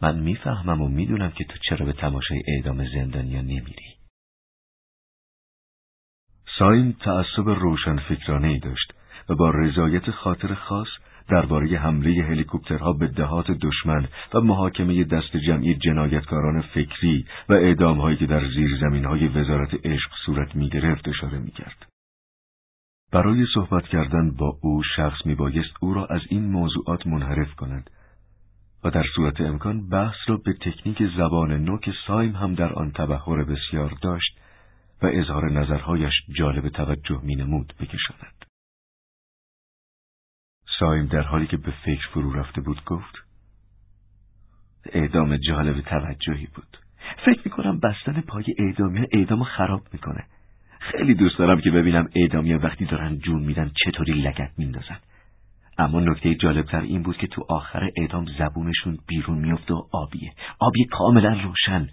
من می‌فهمم و می‌دونم که تو چرا به تماشای اعدام زندانیا نمیری. سایم تعصب روشن فکرانه ای داشت و با رضایت خاطر خاص درباره حمله هلیکوپترها به دهات دشمن و محاکمه دست جمعی جنایتکاران فکری و اعدامهایی که در زیر زمین های وزارت عشق صورت می گرفت اشاره می کرد. برای صحبت کردن با او شخص می بایست او را از این موضوعات منحرف کند و در صورت امکان بحث را به تکنیک زبان نو که سایم هم در آن تبهر بسیار داشت و اظهار نظرهایش جالب توجه می نمود بکشاند. سایم در حالی که به فکر فرو رفته بود گفت اعدام جالب توجهی بود. فکر می‌کنم بستن پای اعدامی اعدام خراب می‌کنه. خیلی دوست دارم که ببینم اعدامی وقتی دارن جون میدن چطوری لگت میندازن. اما نکته جالبتر این بود که تو آخر اعدام زبونشون بیرون میفته و آبیه. آبی کاملا روشن.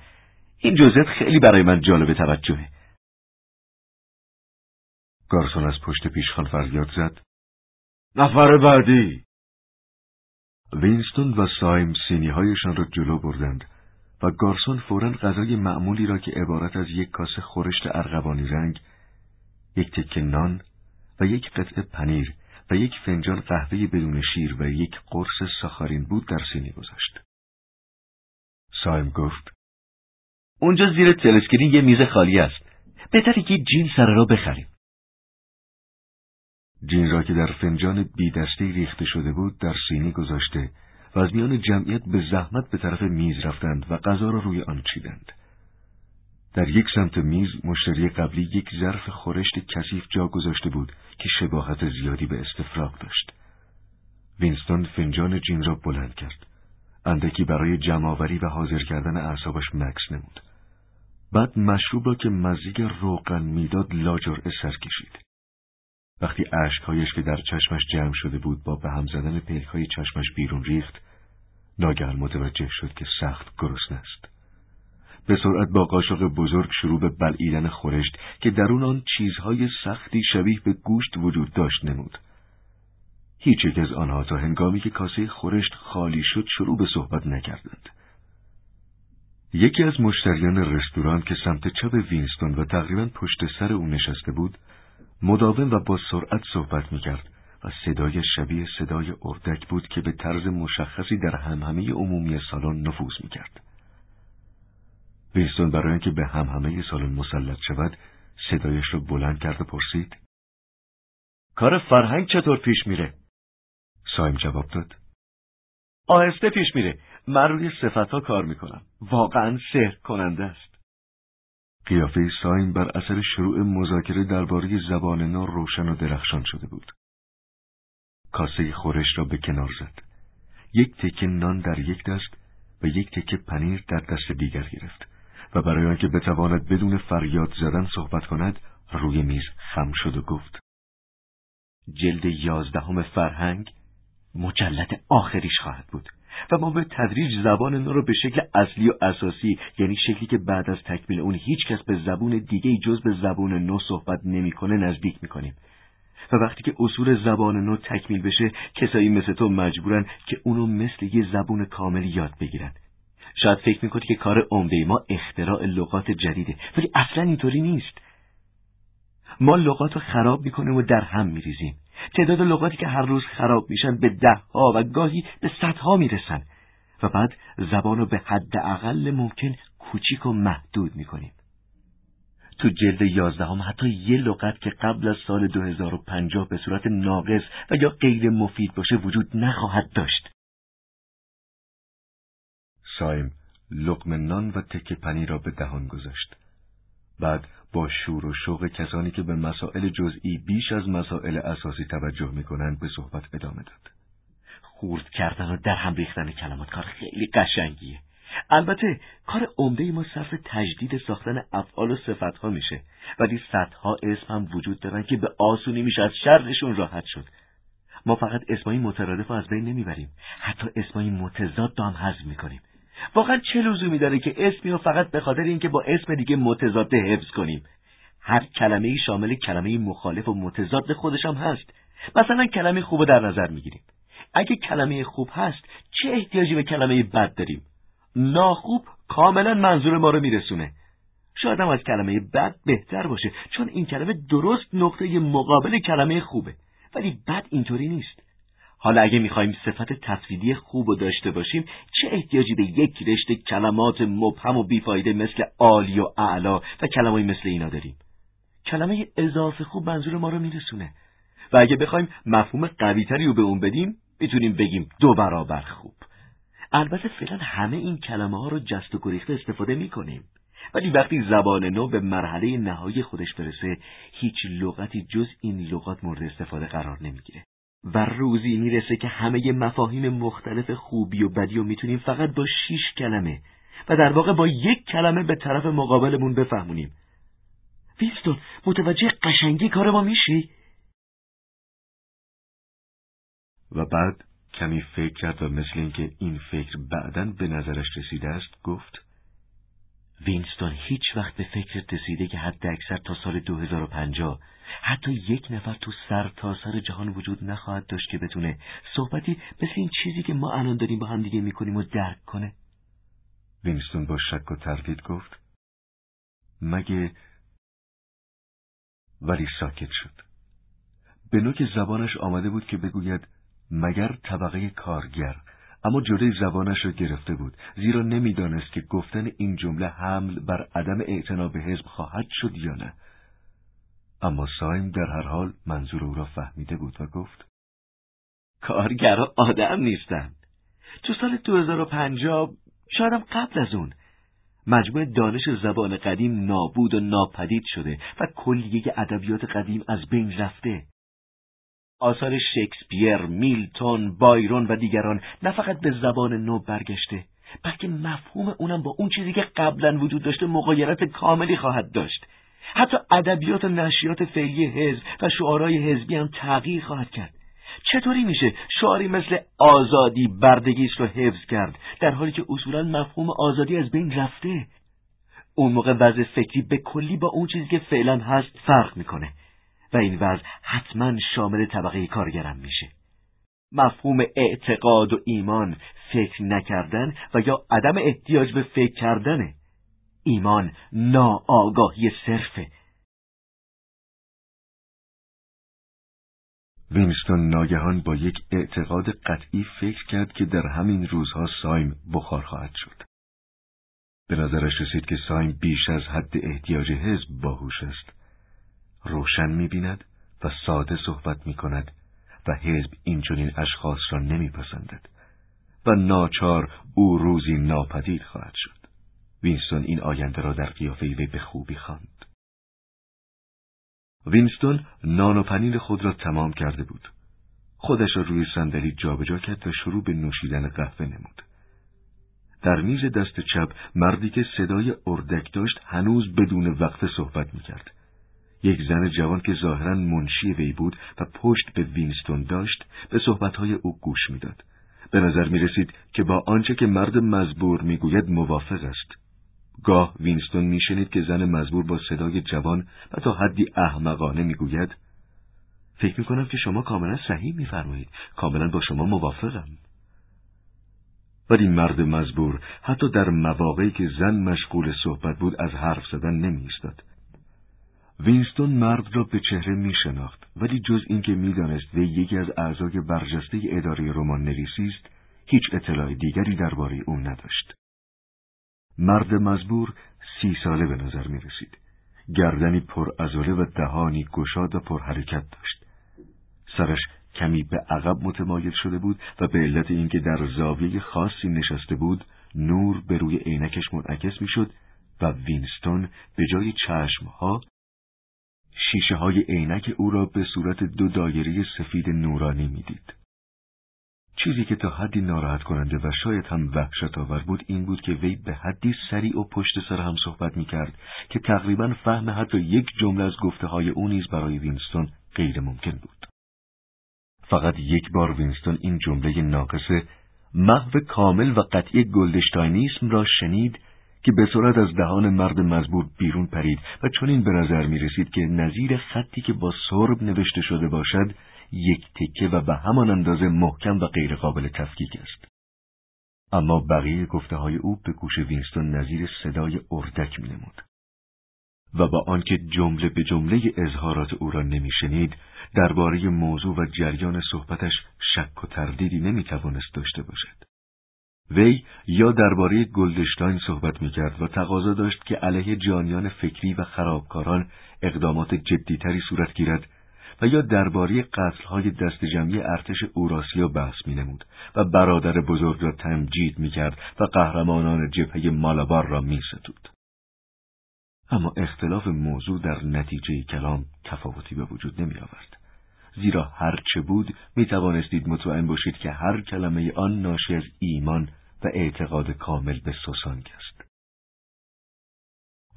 این جزئیات خیلی برای من جالب توجهه. گارسون از پشت پیشخان فریاد زد نفر بعدی وینستون و سایم سینی هایشان را جلو بردند و گارسون فورا غذای معمولی را که عبارت از یک کاسه خورشت ارغوانی رنگ، یک تکه نان و یک قطعه پنیر و یک فنجان قهوه بدون شیر و یک قرص ساخارین بود در سینی گذاشت. سایم گفت اونجا زیر تلسکرین یه میز خالی است. بهتره که جین سر را بخریم. جین را که در فنجان بی دستی ریخته شده بود در سینی گذاشته و از میان جمعیت به زحمت به طرف میز رفتند و غذا را روی آن چیدند. در یک سمت میز مشتری قبلی یک ظرف خورشت کثیف جا گذاشته بود که شباهت زیادی به استفراغ داشت. وینستون فنجان جین را بلند کرد. اندکی برای جمعآوری و حاضر کردن اعصابش مکس نمود. بعد مشروب را که مزیگ روغن می‌داد لاجرعه سر کشید. وقتی اشکهایش که در چشمش جمع شده بود با به هم زدن پلکهای چشمش بیرون ریخت ناگهان متوجه شد که سخت گرسنه است. به سرعت با قاشق بزرگ شروع به بلعیدن خورشت که درون آن چیزهای سختی شبیه به گوشت وجود داشت نمود. هیچ یک از آنها تا هنگامی که کاسه خورشت خالی شد شروع به صحبت نکردند. یکی از مشتریان رستوران که سمت چپ وینستون و تقریبا پشت سر او نشسته بود مداوم و با سرعت صحبت می‌کرد و صدای شبیه صدای اردک بود که به طرز مشخصی در همهمه عمومی سالن نفوذ می‌کرد. ویلسون برای اینکه به همهمه سالن مسلط شود صدایش را بلند کرد و پرسید کار فرهنگ چطور پیش میره؟ سایم جواب داد آهسته پیش میره من روی صفتها کار می‌کنم واقعا سحر کننده است قیافه ساین بر اثر شروع مذاکره درباره زبان نو روشن و درخشان شده بود. کاسه خورش را به کنار زد یک تکه نان در یک دست و یک تکه پنیر در دست دیگر گرفت و برای آنکه بتواند بدون فریاد زدن صحبت کند روی میز خم شد و گفت جلد یازدهم فرهنگ مجلد آخریش خواهد بود و ما به تدریج زبان نو را به شکل اصلی و اساسی یعنی شکلی که بعد از تکمیل اون هیچ کس به زبون دیگه جز به زبان نو صحبت نمی‌کنه نزدیک می‌کنیم. و وقتی که اصول زبان نو تکمیل بشه کسایی مثل تو مجبورن که اونو مثل یه زبون کامل یاد بگیرن. شاید فکر می‌کنی که کار عمده ما اختراع لغات جدیده ولی اصلا اینطوری نیست. ما لغات رو خراب می‌کنیم و در هم میریزیم. تعداد لغاتی که هر روز خراب میشن به ده ها و گاهی به صدها می‌رسن و بعد زبان رو به حد اقل ممکن کوچیک و محدود می‌کنیم تو جلد یازدهم حتی یه لغت که قبل از سال 2050 به صورت ناقص و یا غیر مفید باشه وجود نخواهد داشت. سایم لقم نان و تکه پنیر را به دهان گذاشت. بعد با شور و شوق کسانی که به مسائل جزئی بیش از مسائل اساسی توجه می‌کنند به صحبت ادامه داد. خورد کردن و در هم ریختن کلمات کار خیلی قشنگیه. البته کار عمده ما صرف تجدید ساختن افعال و صفتها میشه ولی صدها اسم هم وجود دارن که به آسونی میشه از شرشون راحت شد ما فقط اسمایی مترادف از بین نمی‌بریم حتی اسمایی متضاد هم حذف می‌کنیم واقعا چه لزومی داره که اسمی رو فقط به خاطر اینکه با اسم دیگه متضاد حفظ کنیم؟ هر کلمه ای شامل کلمه مخالف و متضاد خودش هم هست. مثلا کلمه خوب در نظر می‌گیریم. اگه کلمه خوب هست چه احتیاجی به کلمه بد داریم؟ ناخوب کاملا منظور ما رو میرسونه. شاید هم از کلمه بد بهتر باشه چون این کلمه درست نقطه مقابل کلمه خوبه. ولی بد اینطوری نیست. حالا اگه می‌خوایم صفت تفسیدی خوب و داشته باشیم چه احتیاجی به یک رشته کلمات مبهم و بیفایده مثل عالی و اعلا و کلمه مثل اینا داریم؟ کلمه اضافه خوب منظور ما رو میرسونه. و اگه بخوایم مفهوم قویتری رو به اون بدیم می‌تونیم بگیم دو برابر خوب. البته فعلا همه این کلمه ها رو جست و گریخته استفاده می کنیم. ولی وقتی زبان نو به مرحله نهایی خودش برسه هیچ لغتی جز این لغات مورد استفاده قرار نمی‌گیره. و روزی می‌رسه که همه مفاهیم مختلف خوبی و بدی رو می‌تونیم فقط با شیش کلمه و در واقع با یک کلمه به طرف مقابلمون بفهمونیم ویستون متوجه قشنگی کار ما میشی؟ و بعد کمی فکر کرد و مثل اینکه این فکر بعدا به نظرش رسیده است گفت وینستون هیچ وقت به فکر رسیده که حد اکثر تا سال 2050 حتی یک نفر تو سر تا سر جهان وجود نخواهد داشت که بتونه صحبتی مثل این چیزی که ما الان داریم با هم دیگه می‌کنیم و درک کنه. وینستون با شک و تردید گفت مگه ولی ساکت شد. به نوک زبانش آمده بود که بگوید مگر طبقه کارگر. اما جلوی زبانش را گرفته بود زیرا نمی‌دانست که گفتن این جمله حمل بر عدم اعتنا به حزب خواهد شد یا نه. اما سایم در هر حال منظور او را فهمیده بود و گفت کارگرها آدم نیستند. تو سال 2050 شایدم قبل از اون. مجموع دانش زبان قدیم نابود و ناپدید شده و کلیه ادبیات قدیم از بین رفته. آثار شکسپیر، میلتون، بایرون و دیگران نه فقط به زبان نو برگشته بلکه مفهوم اونم با اون چیزی که قبلا وجود داشته مقایرت کاملی خواهد داشت. حتی ادبیات و نشریات فعلی حزب و شعارهای حزبی هم تغییر خواهد کرد. چطوری میشه شعاری مثل آزادی بردگیش رو حفظ کرد در حالی که اصولا مفهوم آزادی از بین رفته؟ اون موقع وضع فکری به کلی با اون چیزی که فعلا هست فرق می‌کنه و این وضع حتما شامل طبقه کارگرم میشه. مفهوم اعتقاد و ایمان فکر نکردن و یا عدم احتیاج به فکر کردنه. ایمان ناآگاهی صرفه وینستون ناگهان با یک اعتقاد قطعی فکر کرد که در همین روزها سایم بخار خواهد شد. به نظرش رسید که سایم بیش از حد احتیاج حزب باهوش است. روشن می‌بیند و ساده صحبت می کند و حزب این چنین اشخاص را نمیپسندد و ناچار او روزی ناپدید خواهد شد. وینستون این آینده را در قیافه وی به خوبی خواند. وینستون نان و پنیر خود را تمام کرده بود. خودش را روی صندلی جابجا کرد و شروع به نوشیدن قهوه نمود. در میز دست چپ مردی که صدای اردک داشت هنوز بدون وقفه صحبت می‌کرد. یک زن جوان که ظاهرا منشی وی بود و پشت به وینستون داشت به صحبتهای او گوش می‌داد. به نظر می رسید که با آنچه که مرد مزبور می‌گوید موافق است. گاه وینستون میشنید که زن مزبور با صدای جوان و تا حدی احمقانه می‌گوید فکر می کنم که شما کاملا صحیح میفرمایید کاملا با شما موافقم ولی مرد مزبور حتی در مواقعی که زن مشغول صحبت بود از حرف زدن نمی ایستاد. وینستون مرد را به چهره می شناخت ولی جز اینکه می‌دانست وی یکی از اعضای برجسته اداره رمان نویسی است هیچ اطلاع دیگری درباره او نداشت. مرد مزبور سی ساله به نظر می رسید. گردنی پر ازوله و دهانی گشاد و پر حرکت داشت. سرش کمی به عقب متمایل شده بود و به علت اینکه در زاویه خاصی نشسته بود نور به روی عینکش منعکس می‌شد و وینستون به جای چشمها شیشه های عینک او را به صورت دو دایره سفید نورانی می‌دید. چیزی که تا حدی ناراحت کننده و شاید هم وحشت آور بود این بود که وی به حدی سریع و پشت سر هم صحبت می کرد که تقریبا فهم حتی یک جمله از گفته های او نیز برای وینستون غیر ممکن بود. فقط یک بار وینستون این جمله ناقص محو کامل و قطعی گلدشتاینیسم را شنید که به سرعت از دهان مرد مزبور بیرون پرید و چنین به نظر می رسید که نظیر خطی که با سرب نوشته شده باشد یک تکه و به همان اندازه محکم و غیرقابل تفکیک است. اما بقیه گفته های او به گوش وینستون نظیر صدای اردک می نمود. و با آنکه جمله به جمله اظهارات او را نمیشنید درباره موضوع و جریان صحبتش شک و تردیدی نمی‌توانست داشته باشد. وی یا درباره گلدشتاین صحبت می‌کرد و تقاضا داشت که علیه جانیان فکری و خرابکاران اقدامات جدیتری صورت گیرد و یا درباره قتلهای دست جمعی ارتش اوراسیا بحث مینمود و برادر بزرگ را تمجید می‌کرد و قهرمانان جبهه مالابار را میستود. اما اختلاف موضوع در نتیجه کلام تفاوتی به وجود نمی آورد. زیرا هر چه بود می توانستید مطمئن باشید که هر کلمه آن ناشی از ایمان و اعتقاد کامل به سوسانگ است.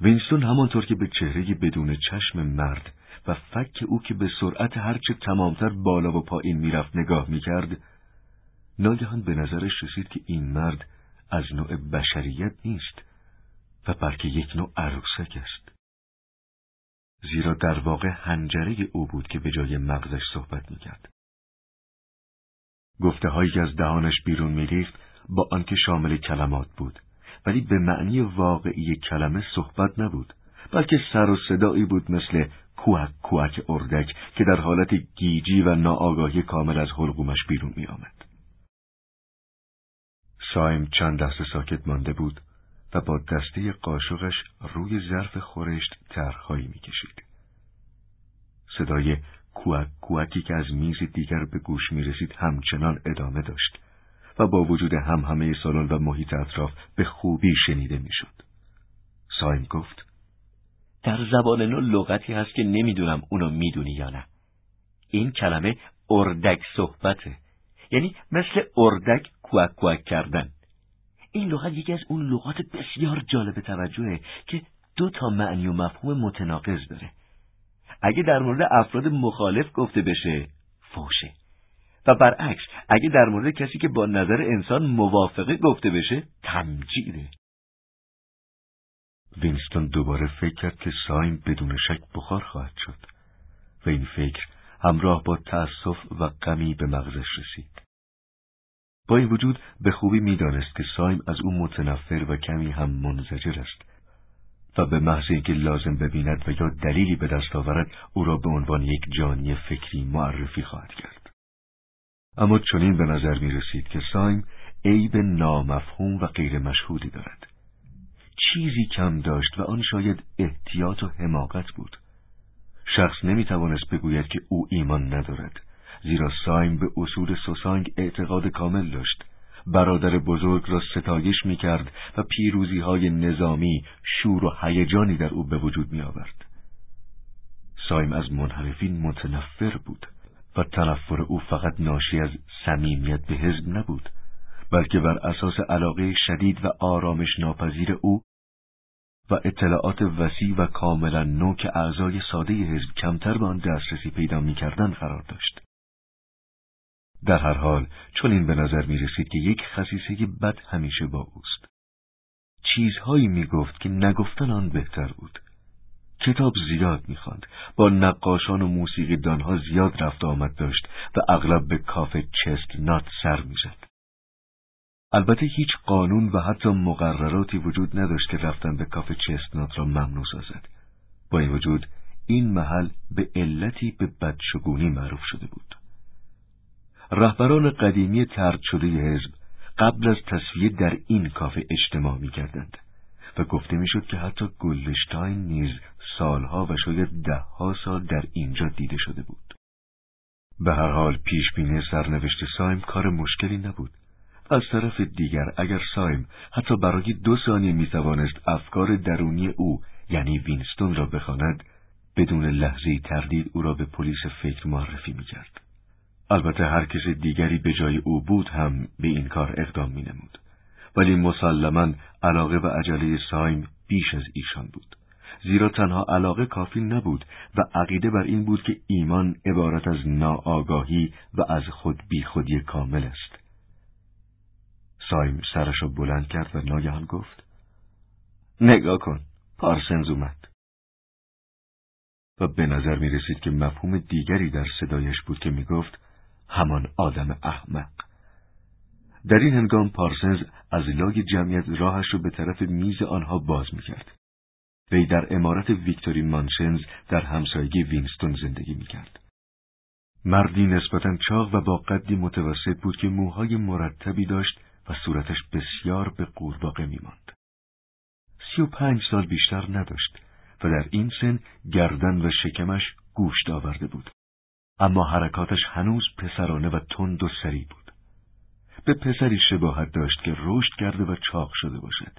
وینستون همانطور که به چهره بدون چشم مرد و فک او که به سرعت هرچه تمامتر بالا و پایین می‌رفت نگاه می‌کرد ناگهان به نظرش رسید که این مرد از نوع بشریت نیست و بلکه یک نوع عروسک است. زیرا در واقع هنجره او بود که به جای مغزش صحبت می‌کرد. گفته هایی که از دهانش بیرون میریخت با آنکه شامل کلمات بود ولی به معنی واقعی کلمه صحبت نبود بلکه سر و صدایی بود مثل کوک کوک اردک که در حالت گیجی و ناآگاهی کامل از حلقومش بیرون می آمد. سایم چند لحظه ساکت مانده بود و با دسته قاشقش روی ظرف خورشت ترخهایی می‌کشید. صدای کوک کوکی که از میز دیگر به گوش می رسید همچنان ادامه داشت و با وجود هم همه سالن و محیط اطراف به خوبی شنیده می‌شد. سایم گفت در زبان نو لغتی هست که نمی‌دونم اونو می‌دونی یا نه. این کلمه اردک صحبته. یعنی مثل اردک کوک کوک کردن. این لغت یکی از اون لغات بسیار جالب توجهه که دو تا معنی و مفهوم متناقض داره. اگه در مورد افراد مخالف گفته بشه فوشه و برعکس اگه در مورد کسی که با نظر انسان موافقه گفته بشه تمجیده وینستون دوباره فکر کرد که سایم بدون شک بخار خواهد شد و این فکر همراه با تأسف و غمی به مغزش رسید. با این وجود به خوبی می‌دانست که سایم از او متنفر و کمی هم منزجر است و به محض اینکه لازم ببیند و یا دلیلی به دست آورد او را به عنوان یک جانی فکری معرفی خواهد کرد. اما چنین به نظر می رسید که سایم عیب نامفهوم و غیر مشهودی دارد. چیزی کم داشت و آن شاید احتیاط و حماقت بود. شخص نمی توانست بگوید که او ایمان ندارد زیرا سایم به اصول سوسانگ اعتقاد کامل داشت. برادر بزرگ را ستایش می کرد و پیروزی های نظامی شور و هیجانی در او به وجود می آورد. سایم از منحرفین متنفر بود و تنفر او فقط ناشی از صمیمیت به حزب نبود. بلکه بر اساس علاقه شدید و آرامش ناپذیر او و اطلاعات وسیع و کاملا نو که اعضای ساده حزب کمتر به آن دسترسی پیدا می‌کردند قرار داشت. در هر حال چون این به نظر می رسید که یک خصیصه بد همیشه با اوست. چیزهایی می گفت که نگفتن آن بهتر بود. کتاب زیاد می‌خواند با نقاشان و موسیقی دانها زیاد رفت آمد داشت و اغلب به کافه چست نات سر می‌زد البته هیچ قانون و حتی مقرراتی وجود نداشت که رفتن به کافه چستنات را ممنوع سازد. با این وجود این محل به علتی به بدشگونی معروف شده بود. رهبران قدیمی ترد شده حزب قبل از تصویه در این کافه اجتماع می کردند و گفته می شد که حتی گلشتاین نیز سالها و شاید دهها سال در اینجا دیده شده بود. به هر حال پیش بینی سرنوشت سایم کار مشکلی نبود. از طرف دیگر اگر سایم حتی برای دو ثانیه می‌توانست افکار درونی او یعنی وینستون را بخواند بدون لحظه تردید او را به پلیس فکر معرفی می‌کرد. البته هر کس دیگری به جای او بود هم به این کار اقدام مینمود. ولی مسلما علاقه و عجله سایم بیش از ایشان بود. زیرا تنها علاقه کافی نبود و عقیده بر این بود که ایمان عبارت از ناآگاهی و از خود بیخودی کامل است. سایم سرش را بلند کرد و ناگهان گفت نگاه کن پارسنز اومد و به نظر می رسید که مفهوم دیگری در صدایش بود که می گفت همان آدم احمق در این هنگام پارسنز از لای جمعیت راهش رو به طرف میز آنها باز می کرد. وی در امارت ویکتوری مانشنز در همسایگی وینستون زندگی می کرد. مردی نسبتا چاق و با قدی متوسط بود که موهای مرتبی داشت و صورتش بسیار به قورباغه میماند. سی و پنج سال بیشتر نداشت و در این سن گردن و شکمش گوشت آورده بود. اما حرکاتش هنوز پسرانه و تند و سری بود. به پسری شباهت داشت که رشد کرده و چاق شده باشد.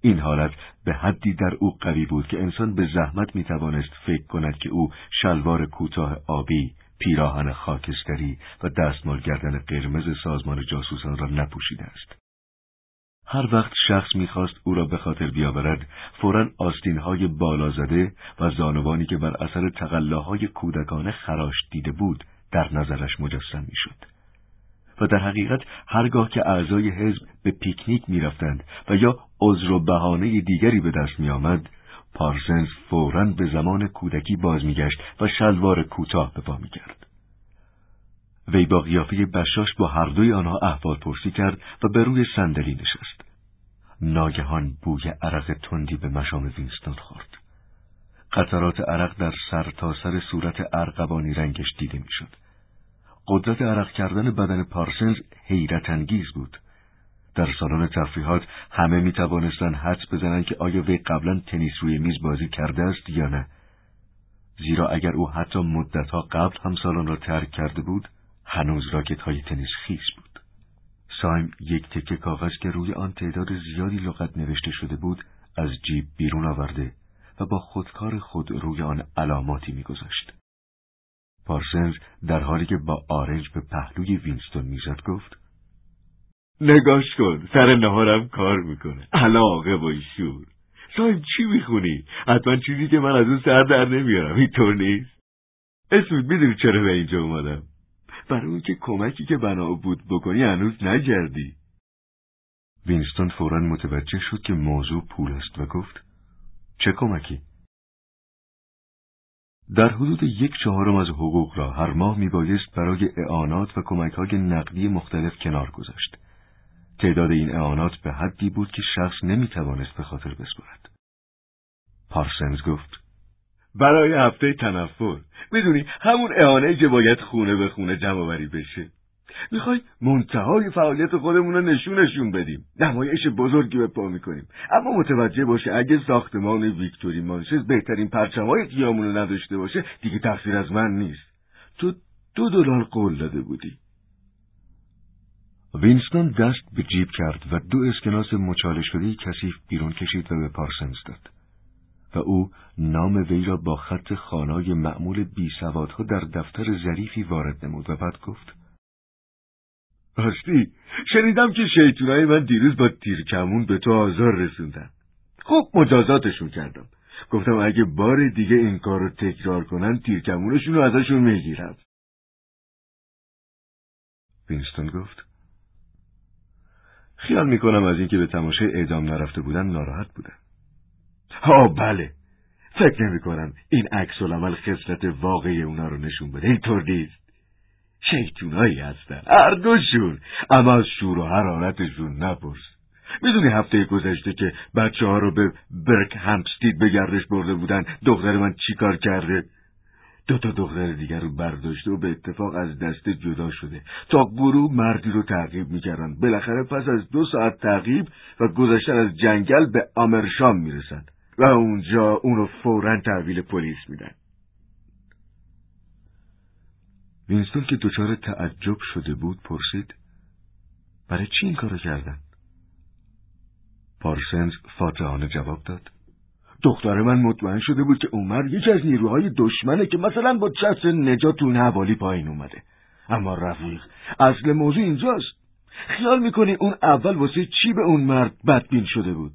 این حالت به حدی در او قوی بود که انسان به زحمت می توانست فکر کند که او شلوار کوتاه آبی، پیراهن خاکستری و دستمال گردن قرمز سازمان جاسوسان را نپوشیده است. هر وقت شخص می‌خواست او را به خاطر بیاورد فورا آستینهای بالا زده و زانوانی که بر اثر تقلاهای کودکانه خراش دیده بود در نظرش مجسم می‌شد. و در حقیقت هرگاه که اعضای حزب به پیکنیک می‌رفتند و یا عذر و بهانه دیگری به دست میآمد پارسنز فورا به زمان کودکی باز میگشت و شلوار کوتاه به پا می‌کرد. وی با قیافه بشاش با هر دوی آنها احوال پرسی کرد و به روی صندلی نشست. ناگهان بوی عرق تندی به مشام وینستون خورد. قطرات عرق در سر تا سر صورت ارغوانی رنگش دیده می‌شد. قدرت عرق کردن بدن پارسنز حیرت انگیز بود. در سالن تفریحات همه می توانستن حدس بزنند که آیا وی قبلا تنیس روی میز بازی کرده است یا نه. زیرا اگر او حتی مدتها قبل هم سالن را ترک کرده بود، هنوز راکت های تنیس خیس بود. سایم یک تکه کاغذ که روی آن تعداد زیادی لغت نوشته شده بود، از جیب بیرون آورده و با خودکار خود روی آن علاماتی میگذاشت. پارسنز در حالی که با آرنج به پهلوی وینستون می‌زد گفت نگاش کن. سر نهارم کار می‌کنه. علاقه با شور. سایم چی می‌خونی؟ حتما چیزی که من از اون سر در نمیارم. اینطور نیست. اسمید می‌دونی چرا به اینجا اومدم. برای اون که کمکی که بنا بود بکنی هنوز نجردی وینستون فورا متوجه شد که موضوع پول است و گفت چه کمکی؟ در حدود یک چهارم از حقوق را هر ماه میبایست برای اعانات و کمک های نقدی مختلف کنار گذاشت. تعداد این اعانات به حدی بود که شخص نمی‌توانست به خاطر بسپرد. پارسنز گفت برای هفته تنفر. می‌دونی همون اعانه که باید خونه به خونه جمع بشه. می‌خوای منتهای فعالیت خودمون رو نشونشون بدیم. نمایش بزرگی به پا می‌کنیم. اما متوجه باشه اگه ساختمان ویکتوری مانشز بهترین پرچمهای قیامون رو نداشته باشه دیگه تقصیر از من نیست. تو دو دلار قول داده بودی. وینستون دست به جیب کرد و دو اسکناس مچاله شده کثیف بیرون کشید و به پارسنز داد. و او نام وی را با خط خانای معمول بیسوادها در دفتر ظریفی وارد نمود و بعد گفت راستی شنیدم که شیطونای من دیروز با تیرکمون به تو آزار رسوندن. خب مجازاتشون کردم. گفتم اگه بار دیگه این کار رو تکرار کنن تیرکمونشون رو ازشون می‌گیرم وینستون گفت خیال می‌کنم از اینکه به تماشای اعدام نرفته بودن ناراحت بودن ها بله. فکر نمی کنم این عکس العمل خصلت واقعی اونا رو نشون بده. اینطور نیست. شیطونایی هستن. هر دوشون. اما از شور و حرارتشون نپرس. می‌دونی هفته گذشته که بچه ها رو به برک همستید به گردش برده بودن دختر من چیکار کرده؟ دو تا دختر دیگر رو برداشته و به اتفاق از دست جدا شده. تا گروه مردی رو تعقیب می‌کردن. بالاخره پس از دو ساعت تعقیب و گذشتن از جنگل به آمرشام می‌رسن. و اونجا اونو فورا تحویل پلیس میدن. وینستون که دچار تعجب شده بود پرسید برای چی این کارو کردن؟ پارسنز فاتحانه جواب داد. دختر من مطمئن شده بود که عمر یکی از نیروهای دشمنه که مثلا با چتر نجات اون حوالی پایین اومده. اما رفیق اصل موضوع اینجاست. خیال می‌کنی اون اول واسه چی به اون مرد بدبین شده بود؟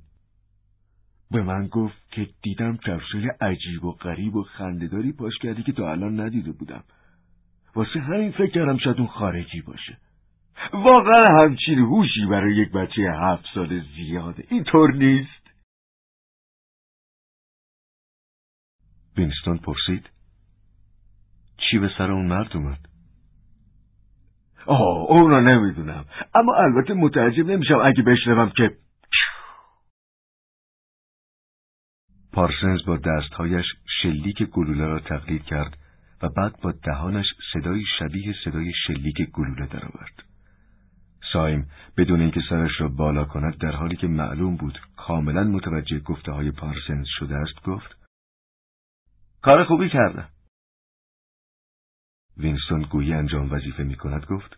به من گفت که دیدم کفشای عجیب و غریب و خندهداری پاش کردی که تا الان ندیده بودم. واسه همین فکر کردم شاید اون خارجی باشه. واقعا همچین هوشی برای یک بچه هفت سال زیاده. اینطور نیست؟ وینستون پرسید چی به سر اون مرد اومد آه اون رو نمی‌دونم اما البته متعجب نمیشم اگه بشنوم که پارسنز با دستهایش شلیک گلوله را تقلید کرد و بعد با دهانش صدایی شبیه صدای شلیک گلوله درآورد. سایم بدون اینکه سرش را بالا کند در حالی که معلوم بود کاملا متوجه گفته های پارسنز شده است گفت کار خوبی کرده. وینستون گویی انجام وظیفه می کند گفت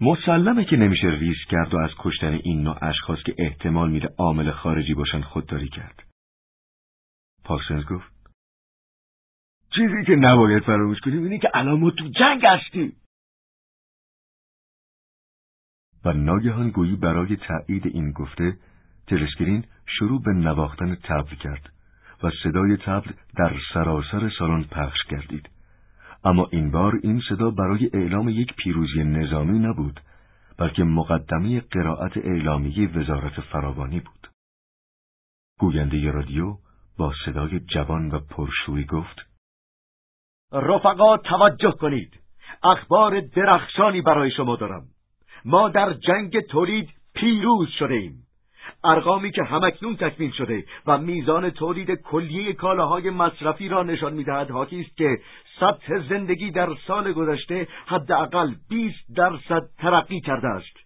مسلمه که نمیشه ریسک کرد و از کشتن این نوع اشخاص که احتمال میره عامل خارجی باشن خودداری کرد. پارسنز گفت چیزی که نباید فراموش کنیم اینه که الان ما تو جنگ هستیم و ناگهان گویی برای تایید این گفته تلسکرین شروع به نواختن تبل کرد و صدای تبل در سراسر سالن پخش گردید. اما این بار این صدا برای اعلام یک پیروزی نظامی نبود بلکه مقدمه قرائت اعلامیه وزارت فراوانی بود. گوینده رادیو با صدای جوان و پرشوری گفت رفقا توجه کنید. اخبار درخشانی برای شما دارم. ما در جنگ تولید پیروز شده ایم ارقامی که همکنون تکمیل شده و میزان تولید کلیه کالاهای مصرفی را نشان می‌دهد حاکی است که سطح زندگی در سال گذشته حداقل 20 درصد ترقی کرده است.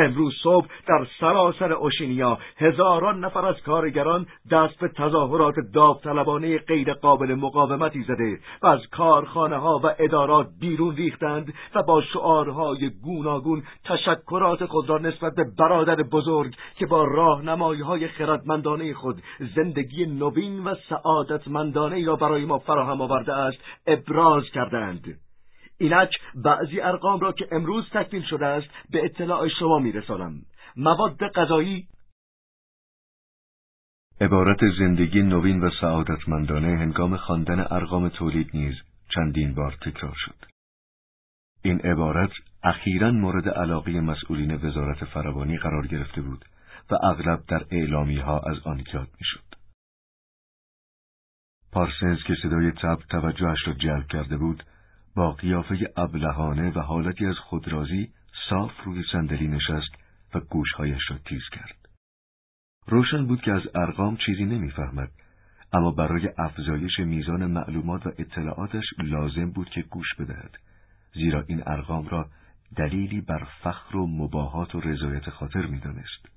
امروز صبح در سراسر اوشینیا هزاران نفر از کارگران دست به تظاهرات داوطلبانه غیر قابل مقاومتی زده و از کارخانه ها و ادارات بیرون ریختند و با شعارهای گوناگون تشکرات خود را نسبت به برادر بزرگ که با راهنمایی های خردمندانه خود زندگی نوین و سعادتمندانه را برای ما فراهم آورده است ابراز کردند. اینک بعضی ارقام را که امروز تکمیل شده است به اطلاع شما میرسانم مواد غذایی عبارت زندگی نوین و سعادتمندانه هنگام خواندن ارقام تولید نیز چندین بار تکرار شد این عبارت اخیرا مورد علاقه مسئولین وزارت فراوانی قرار گرفته بود و اغلب در اعلامی ها از آن یاد می‌شد. پارسنز که صدای تب توجهش را جلب کرده بود با قیافه ابلهانه و حالتی از خودرازی صاف روی صندلی نشست و گوشهایش را تیز کرد. روشن بود که از ارقام چیزی نمی‌فهمد اما برای افزایش میزان معلومات و اطلاعاتش لازم بود که گوش بدهد زیرا این ارقام را دلیلی بر فخر و مباهات و رضایت خاطر می‌دانست.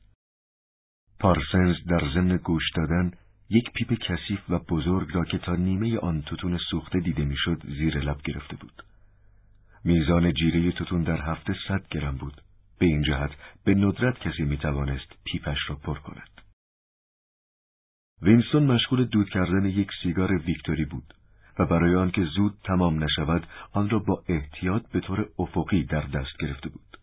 پارسنز در ضمن گوش دادن یک پیپ کثیف و بزرگ را که تا نیمه آن توتون سوخته دیده می‌شد زیر لب گرفته بود. میزان جیره توتون در هفته صد گرم بود. به این جهت به ندرت کسی می توانست پیپش را پر کند. وینستون مشغول دود کردن یک سیگار ویکتوری بود و برای آنکه زود تمام نشود آن را با احتیاط به طور افقی در دست گرفته بود.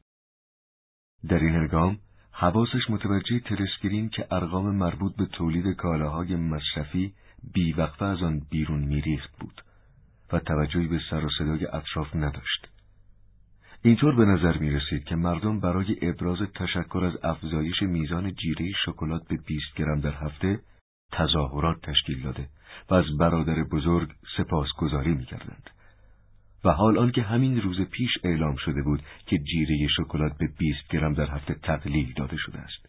در این هنگام حواسش متوجه تلسکرین که ارقام مربوط به تولید کالاهای مصرفی بیوقفه از آن بیرون میریخت بود و توجهی به سر و صدای اطراف نداشت. اینطور به نظر می رسید که مردم برای ابراز تشکر از افزایش میزان جیره شکلات به 20 گرم در هفته تظاهرات تشکیل داده و از برادر بزرگ سپاسگزاری می کردند. و حال آنکه همین روز پیش اعلام شده بود که جیره شکلات به 20 گرم در هفته تقلیل داده شده است.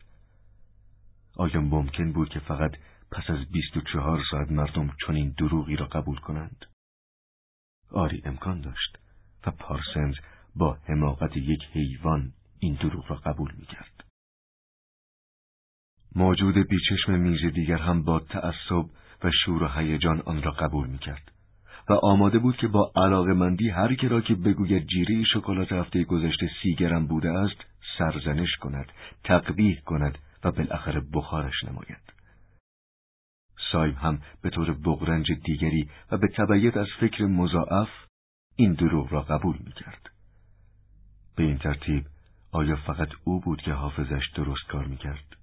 آیا ممکن بود که فقط پس از 24 ساعت مردم چنین دروغی را قبول کنند؟ آری امکان داشت و پارسنز با حماقت یک حیوان این دروغ را قبول می کرد. موجود بیچشم میز دیگر هم با تعصب و شور و هیجان آن را قبول می کرد و آماده بود که با علاقه مندی هر که را که بگوید جیره شکلات هفته گذشته سی گرم بوده است سرزنش کند، تقبیح کند و بالاخره بخارش نماید. سایم هم به طور بغرنج دیگری و به تبعیت از فکر مضاعف این دروغ را قبول می کرد. به این ترتیب آیا فقط او بود که حافظش درست کار می کرد؟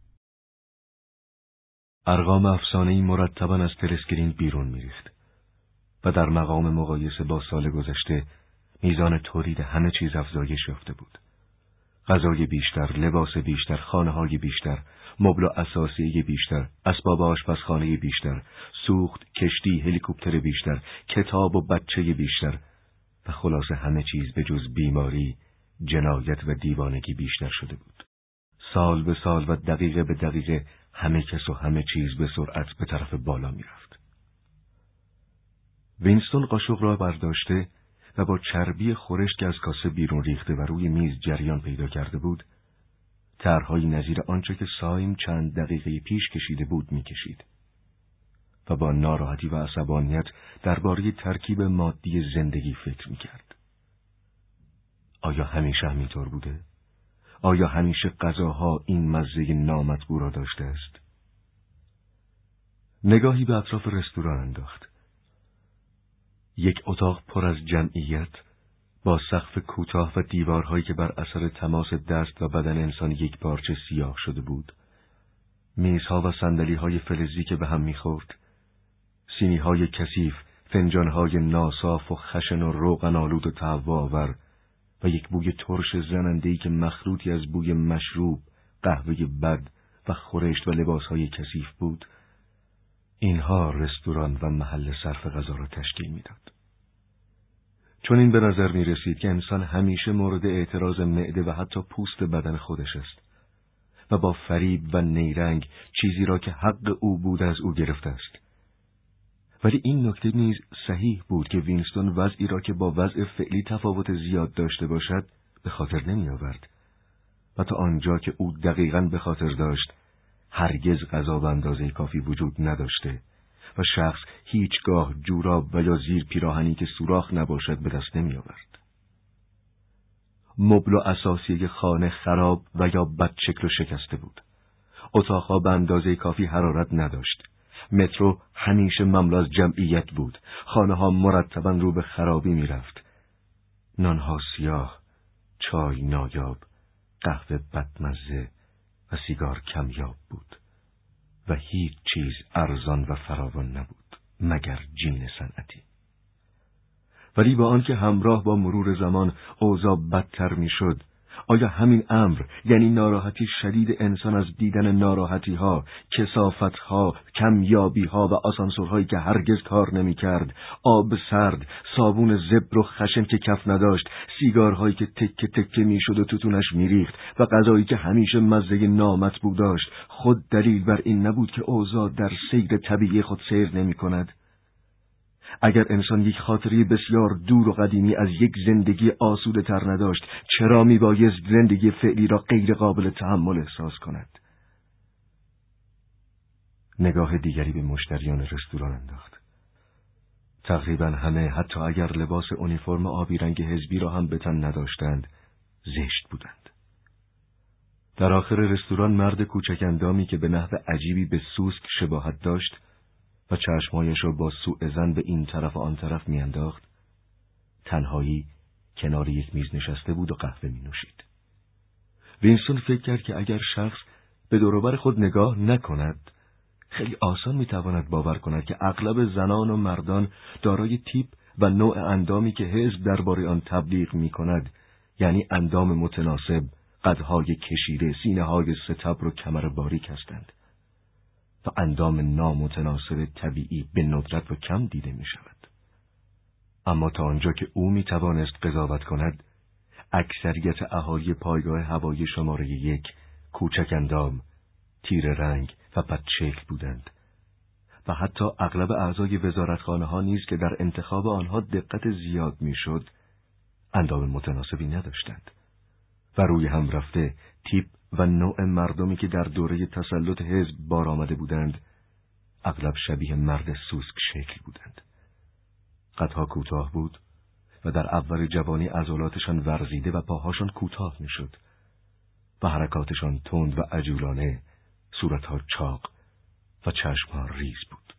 ارقام افسانه مرتبا از تلسکرین بیرون میریخت و در مقام مقایسه با سال گذشته میزان تولید همه چیز افزایش یافته بود. غذای بیشتر، لباس بیشتر، خانه های بیشتر، مبل و اساسی بیشتر، اسباب آشپزخانه بیشتر، سوخت، کشتی، هلیکوپتر بیشتر، کتاب و بچه بیشتر و خلاصه همه چیز به جز بیماری، جنایت و دیوانگی بیشتر شده بود. سال به سال و دقیقه به دقیقه همه کس و همه چیز به سرعت به طرف بالا می‌رفت. وینستون قاشق را برداشته و با چربی خورشت که از کاسه بیرون ریخته و روی میز جریان پیدا کرده بود، طرحهایی نظیر آنچه که سایم چند دقیقه پیش کشیده بود می‌کشید و با ناراحتی و عصبانیت درباره ترکیب مادی زندگی فکر می‌کرد. آیا همیشه همینطور بوده؟ آیا همیشه غذاها این مزه نامطبوع را داشته است؟ نگاهی به اطراف رستوران انداخت. یک اتاق پر از جمعیت با سقف کوتاه و دیوارهایی که بر اثر تماس دست و بدن انسان یک پارچه سیاه شده بود. میزها و های فلزی که به هم می‌خورد. های کثیف، فنجانهای ناصاف و خشن و روغن آلود و تهوع و یک بوی ترش زنندهی که مخلوطی از بوی مشروب، قهوه بد و خورشت و لباسهای کثیف بود، اینها رستوران و محل صرف غذا را تشکیل می‌داد. چون این به نظر می رسید که انسان همیشه مورد اعتراض معده و حتی پوست بدن خودش است و با فریب و نیرنگ چیزی را که حق او بود از او گرفته است. ولی این نکته نیز صحیح بود که وینستون وضعی را که با وضع فعلی تفاوت زیاد داشته باشد به خاطر نمی آورد. و تا آنجا که او دقیقا به خاطر داشت هرگز غذا و اندازه کافی وجود نداشته و شخص هیچگاه جوراب و یا زیر پیراهنی که سوراخ نباشد به دست نمی آورد. مبل و اساسی خانه خراب و یا بد شکل و شکسته بود. اتاقها به اندازه کافی حرارت نداشت. مترو همیشه مملو از جمعیت بود. خانه ها مرتبا رو به خرابی می رفت. نانها سیاه، چای نایاب، قهوه بدمزه و سیگار کمیاب بود و هیچ چیز ارزان و فراوان نبود مگر جین صنعتی. ولی با آنکه همراه با مرور زمان اوضاع بدتر می‌شد آیا همین امر یعنی ناراحتی شدید انسان از دیدن ناراحتی ها، کسافت ها، کمیابی ها و آسانسورهایی که هرگز کار نمی کرد، آب سرد، صابون زبر و خشن که کف نداشت، سیگارهایی که تکه تکه می شد و توتونش می ریخت و غذایی که همیشه مزه نامت بود داشت، خود دلیل بر این نبود که اوضاع در سیر طبیعی خود سیر نمی کند. اگر انسان یک خاطری بسیار دور و قدیمی از یک زندگی آسوده تر نداشت چرا می بایست زندگی فعلی را غیر قابل تحمل احساس کند؟ نگاه دیگری به مشتریان رستوران انداخت. تقریبا همه حتی اگر لباس اونیفرم آبی رنگ حزبی را هم به تن نداشتند زشت بودند. در آخر رستوران مرد کوچک اندامی که به نحو عجیبی به سوسک شباهت داشت و چشمهایش را با سوء زن به این طرف و آن طرف میانداخت تنهایی کنار یک میز نشسته بود و قهوه می نوشید. وینستون فکر کرد که اگر شخص به دوروبر خود نگاه نکند خیلی آسان می‌تواند باور کند که اغلب زنان و مردان دارای تیپ و نوع اندامی که حزب درباره آن تبلیغ می کند یعنی اندام متناسب قدهای کشیده سینه های ستبر و کمر باریک هستند و اندام نامتناسب طبیعی به ندرت و کم دیده می شود. اما تا آنجا که او می توانست قضاوت کند اکثریت اهالی پایگاه هوایی شماره یک کوچک اندام تیر رنگ و بدشکل بودند و حتی اغلب اعضای وزارتخانه ها نیز که در انتخاب آنها دقت زیاد می‌شد اندام متناسبی نداشتند و روی هم رفته تیپ و نوع مردمی که در دوره تسلط حزب بار آمده بودند اغلب شبیه مرد سوسک شکل بودند قدها کوتاه بود و در اول جوانی عضلاتشان ورزیده و پاهاشان کوتاه می‌شد و حرکاتشان تند و عجولانه صورتها چاق و چشمها ریز بود.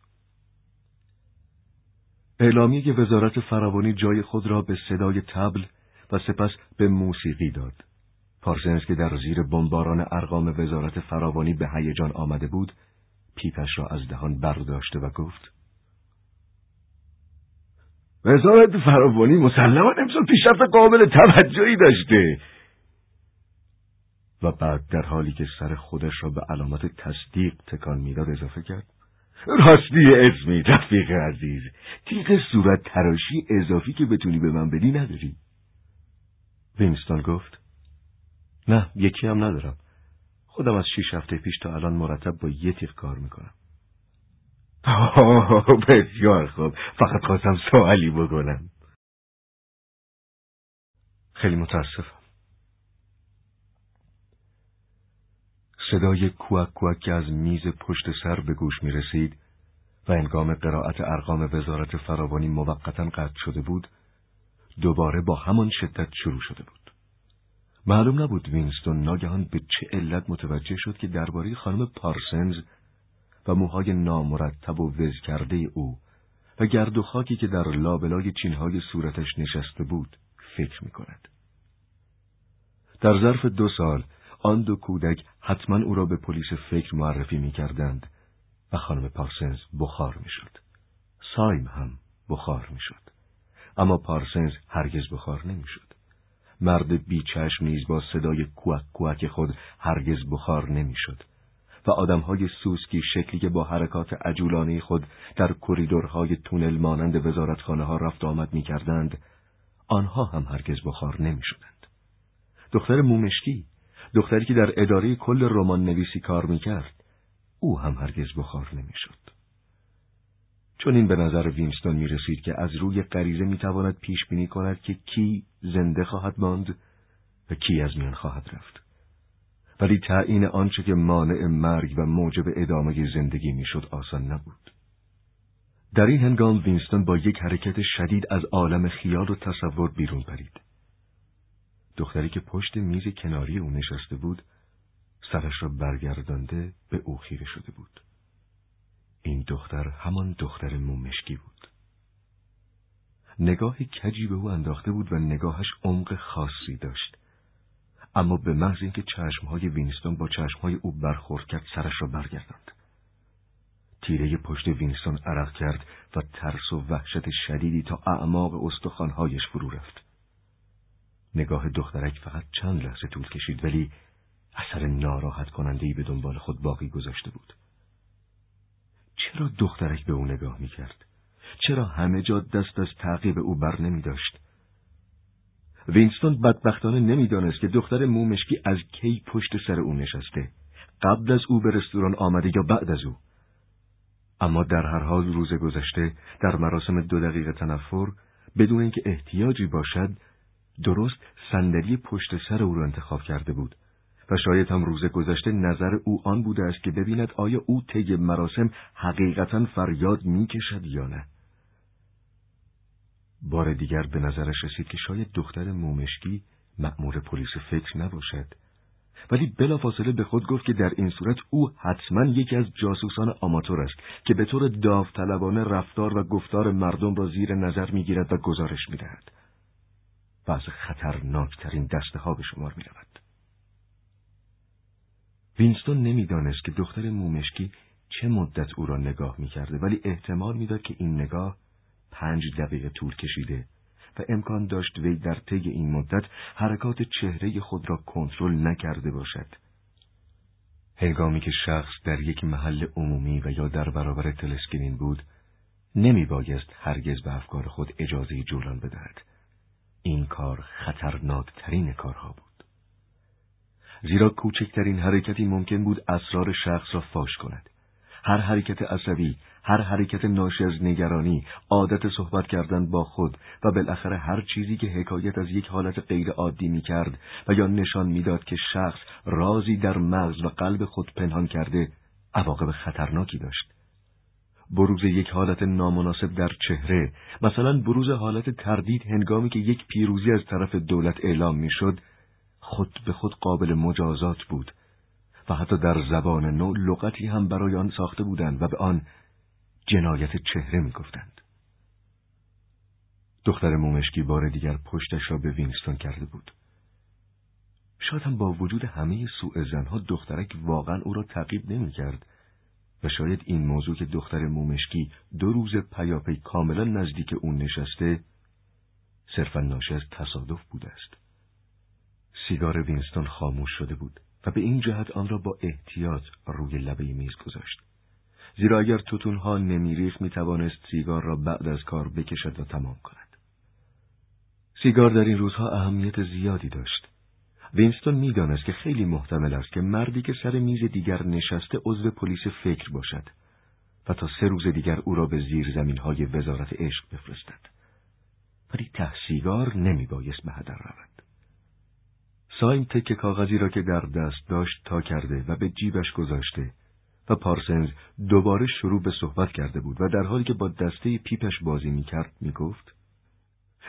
اعلامیه وزارت فراوانی جای خود را به صدای تبل و سپس به موسیقی داد. پارسنز که در زیر بمباران ارقام وزارت فراوانی به هیجان آمده بود، پیپش را از دهان برداشته و گفت وزارت فراوانی مسلما امسال پیشرفت قابل توجهی داشته. و بعد در حالی که سر خودش را به علامت تصدیق تکان می‌داد اضافه کرد راستی اسمی رفیق عزیز تیغ صورت تراشی اضافی که بتونی به من بدی نداری. وینستون گفت نه یکی هم ندارم. خودم از شیش هفته پیش تا الان مرتب با یه تیغ کار می‌کنم. بسیار خوب. فقط خواستم سوالی بکنم. خیلی متاسفم. صدای کوک کوک که از میز پشت سر به گوش می رسید و انگام قرائت ارقام وزارت فراوانی موقتا قطع شده بود دوباره با همان شدت شروع شده بود. معلوم نبود وینستون ناگهان به چه علت متوجه شد که درباره خانم پارسنز و موهای نامرتب و وز کرده او و گرد و خاکی که در لابلای چینهای صورتش نشسته بود فکر می کند. در ظرف دو سال آن دو کودک حتما او را به پلیس فکر معرفی می کردند و خانم پارسنز بخار می شد. سایم هم بخار می شد. اما پارسنز هرگز بخار نمی شد. مرد بیچشم نیز با صدای کوک کوک خود هرگز بخار نمی شد. و آدمهای سوسکی شکلی که با حرکات عجولانه خود در کریدورهای تونل مانند وزارتخانه ها رفت آمد می کردند، آنها هم هرگز بخار نمی شدند. دختر مومشکی دختری که در اداره کل رمان نویسی کار می‌کرد او هم هرگز بخار نمی‌شد. چون این به نظر وینستون می رسید که از روی غریزه می تواند پیش بینی کند که کی زنده خواهد ماند و کی از میان خواهد رفت. ولی تعیین آنچه که مانع مرگ و موجب ادامه زندگی می‌شد آسان نبود. در این هنگام وینستون با یک حرکت شدید از عالم خیال و تصور بیرون پرید. دختری که پشت میز کناری او نشسته بود سرش را برگردانده به او خیره شده بود این دختر همان دختر مومشکی بود. نگاه کجی به او انداخته بود و نگاهش عمق خاصی داشت. اما به محض اینکه چشمهای وینستون با چشمهای او برخورد کرد سرش را برگرداند. تیره پشت وینستون عرق کرد و ترس و وحشت شدیدی تا اعماق استخوانهایش فرو رفت. نگاه دخترک فقط چند لحظه طول کشید ولی اثر ناراحت کنندهی به دنبال خود باقی گذاشته بود. چرا دخترک به او نگاه می کرد؟ چرا همه جا دست از تعقیب او بر نمی داشت؟ وینستون بدبختانه نمی‌دانست که دختر مومشکی از کی پشت سر او نشسته قبل از او به رستوران آمده یا بعد از او اما در هر حال روز گذشته در مراسم دو دقیقه تنفر بدون اینکه احتیاجی باشد درست صندلی پشت سر او را انتخاب کرده بود و شاید هم روز گذشته نظر او آن بوده است که ببیند آیا او طی مراسم حقیقتا فریاد می‌کشد یا نه. بار دیگر به نظرش رسید که شاید دختر مومشکی مأمور پلیس فکر نباشد. ولی بلافاصله به خود گفت که در این صورت او حتما یکی از جاسوسان آماتور است که به طور داوطلبانه رفتار و گفتار مردم را زیر نظر می‌گیرد و گزارش می‌دهد. و از خطرناکترین دسته ها به شمار می رود. وینستون نمی‌دانست که دختر مومشکی چه مدت او را نگاه می کرده ولی احتمال می‌داد که این نگاه پنج دقیقه طول کشیده و امکان داشت وی در طی این مدت حرکات چهره خود را کنترل نکرده باشد. هنگامی که شخص در یک محل عمومی و یا در برابر تلسکرین بود، نمی بایست هرگز به افکار خود اجازه جولان بدهد. این کار خطرناکترین کارها بود. زیرا کوچکترین حرکتی ممکن بود اسرار شخص را فاش کند. هر حرکت عصبی، هر حرکت ناشی از نگرانی، عادت صحبت کردن با خود و بالاخره هر چیزی که حکایت از یک حالت غیر عادی می کرد و یا نشان می‌داد که شخص رازی در مغز و قلب خود پنهان کرده، عواقب خطرناکی داشت. بروز یک حالت نامناسب در چهره، مثلا بروز حالت تردید هنگامی که یک پیروزی از طرف دولت اعلام می‌شد، خود به خود قابل مجازات بود و حتی در زبان نو لغتی هم برای آن ساخته بودند و به آن جنایت چهره می‌گفتند. دختر مومشکی بار دیگر پشتش را به وینستون کرده بود. شاید هم با وجود همه سوء زنها دخترک واقعا او را تعقیب نمی‌کرد و شاید این موضوع که دختر مومشکی دو روز پیاپی کاملا نزدیک او نشسته صرفا ناشی از تصادف بوده است. سیگار وینستون خاموش شده بود و به این جهت آن را با احتیاط روی لبه میز گذاشت. زیرا اگر توتونها نمیریخت می‌توانست سیگار را بعد از کار بکشد و تمام کند. سیگار در این روزها اهمیت زیادی داشت. وینستون می‌دانست که خیلی محتمل است که مردی که سر میز دیگر نشسته عضو پلیس فکر باشد و تا سه روز دیگر او را به زیر زمین های وزارت عشق بفرستد. ولی ته سیگار نمی بایست به هدر رود. سایم تک کاغذی را که در دست داشت تا کرده و به جیبش گذاشته و پارسنز دوباره شروع به صحبت کرده بود و در حالی که با دسته پیپش بازی می‌کرد می‌گفت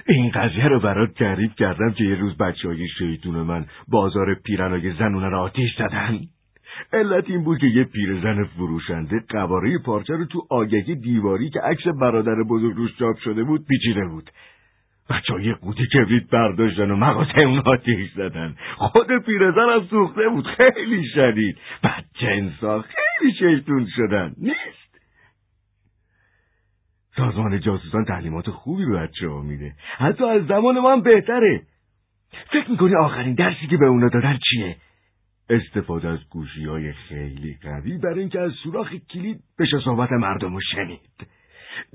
این قضیه رو برات تعریف کردم که یه روز بچه های شیطون من بازار پیرنای زنونه را آتیش زدن. علت این بود که یه پیرزن فروشنده قواره پارچه رو تو آگهی دیواری که عکس برادر بزرگ روش چاپ شده بود پیچیده بود. بچه های قوطی کبریت برداشتن و مغازه اون آتیش زدن. خود پیرزن هم سوخته بود. خیلی شدید. بچه انسان خیلی شیطون شدن. نیست. سازمان جاسوسان تعلیمات خوبی به بچه ها میده. حتی از زمان ما هم بهتره. فکر می‌کنی آخرین درسی که به اونا دادن چیه؟ استفاده از گوشی های خیلی قوی برای اینکه از سوراخ کلید به صحبت مردم رو شنید.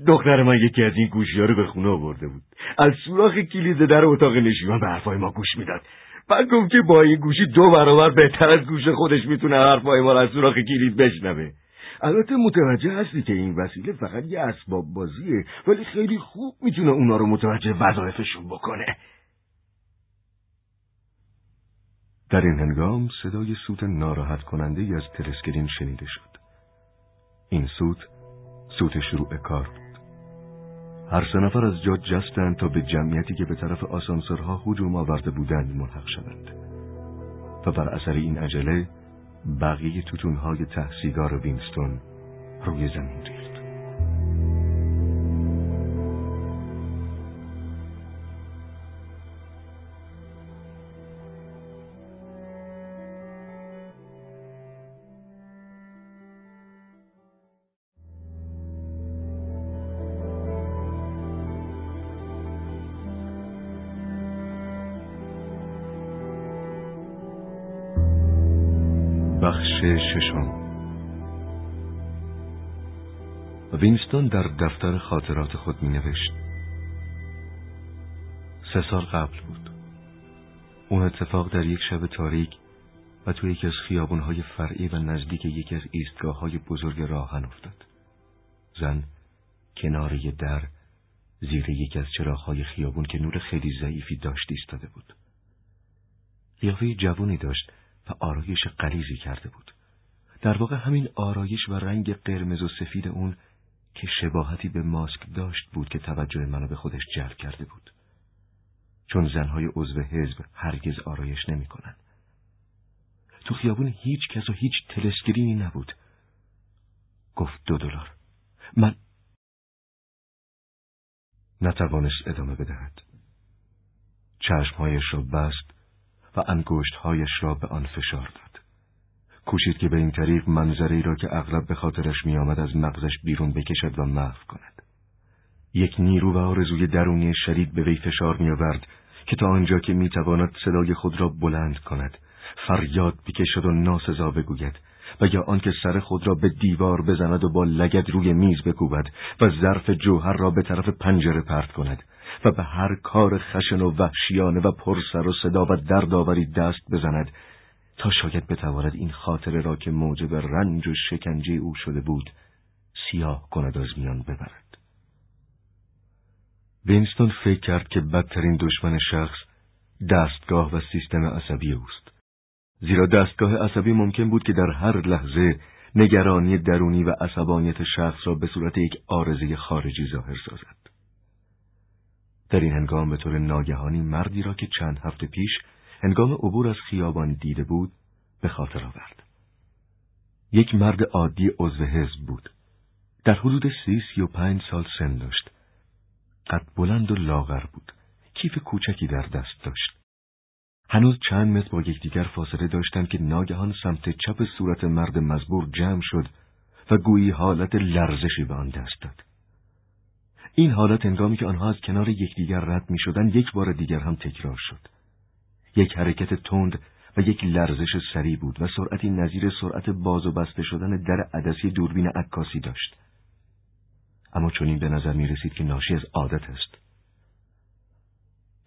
دختر من یکی از این گوشی ها رو به خونه آورده بود از سوراخ کلید در اتاق نشیمن به حرفای ما گوش می‌داد. بعد گفت که با این گوشی دو برابر بهتر از گوش خودش می‌تونه حرفای ما از سوراخ کلید بشنوه. البته متوجه هستی که این وسیله فقط یه اسباب بازیه ولی خیلی خوب می‌تونه اونا رو متوجه وظایفشون بکنه. در این هنگام صدای سوت ناراحت کننده از تلسکرین شنیده شد. این سوت سوت شروع کار بود. هر سه نفر از جا جستند تا به جمعیتی که به طرف آسانسورها هجوم آورده بودند ملحق شوند. و بر اثر این عجله بقیه توتونهای تحصیگار وینستون روی زمین ریخت. وینستون در دفتر خاطرات خود می نوشت سه سال قبل بود. اون اتفاق در یک شب تاریک و تو یکی از خیابونهای فرعی و نزدیک یکی از ایستگاه های بزرگ راهن افتاد. زن کنار در زیر یکی از چراغهای خیابون که نور خیلی ضعیفی داشت ایستاده بود. قیافه جوانی داشت و آرایش قلیزی کرده بود. در واقع همین آرایش و رنگ قرمز و سفید اون که شباهتی به ماسک داشت بود که توجه منو به خودش جلب کرده بود. چون زنهای عضو حزب هرگز آرایش نمی‌کنن. تو خیابون هیچ کس و هیچ تلسکرینی نبود گفت دو دلار من نتوانست ادامه بدهد چشمهایش را بست و انگشتهایش را به آن فشار داد کوشید که به این طریق منظری را که اغلب به خاطرش میآمد از مغزش بیرون بکشد و محو کند. یک نیرو و آرزوی درونی شدید به وی فشار میآورد که تا آنجا که می‌تواند صدای خود را بلند کند فریاد بکشد و ناسزا بگوید و یا آنکه سر خود را به دیوار بزند و با لگد روی میز بکوبد و ظرف جوهر را به طرف پنجره پرت کند و به هر کار خشن و وحشیانه و پرسر و صدا و دردآوری دست بزند تا شاید بتواند این خاطره را که موجب رنج و شکنجه او شده بود سیاه کند از میان ببرد وینستون فکر کرد که بدترین دشمن شخص دستگاه و سیستم عصبی اوست زیرا دستگاه عصبی ممکن بود که در هر لحظه نگرانی درونی و عصبانیت شخص را به صورت یک آرزه خارجی ظاهر سازد. در این هنگام به طور ناگهانی مردی را که چند هفته پیش هنگام عبور از خیابان دیده بود به خاطر آورد. یک مرد عادی عضو حزب بود. در حدود سی سی و پنج سال سن داشت. قد بلند و لاغر بود. کیف کوچکی در دست داشت. هنوز چند متر با یکدیگر فاصله داشتند که ناگهان سمت چپ صورت مرد مزبور جمع شد و گویی حالت لرزشی به آن دست داد. این حالت انگامی که آنها از کنار یکدیگر رد می شدن یک بار دیگر هم تکرار شد. یک حرکت تند و یک لرزش سریع بود و سرعتی نظیر سرعت باز و بسته شدن در عدسی دوربین عکاسی داشت. اما چنین به نظر می رسید که ناشی از عادت است.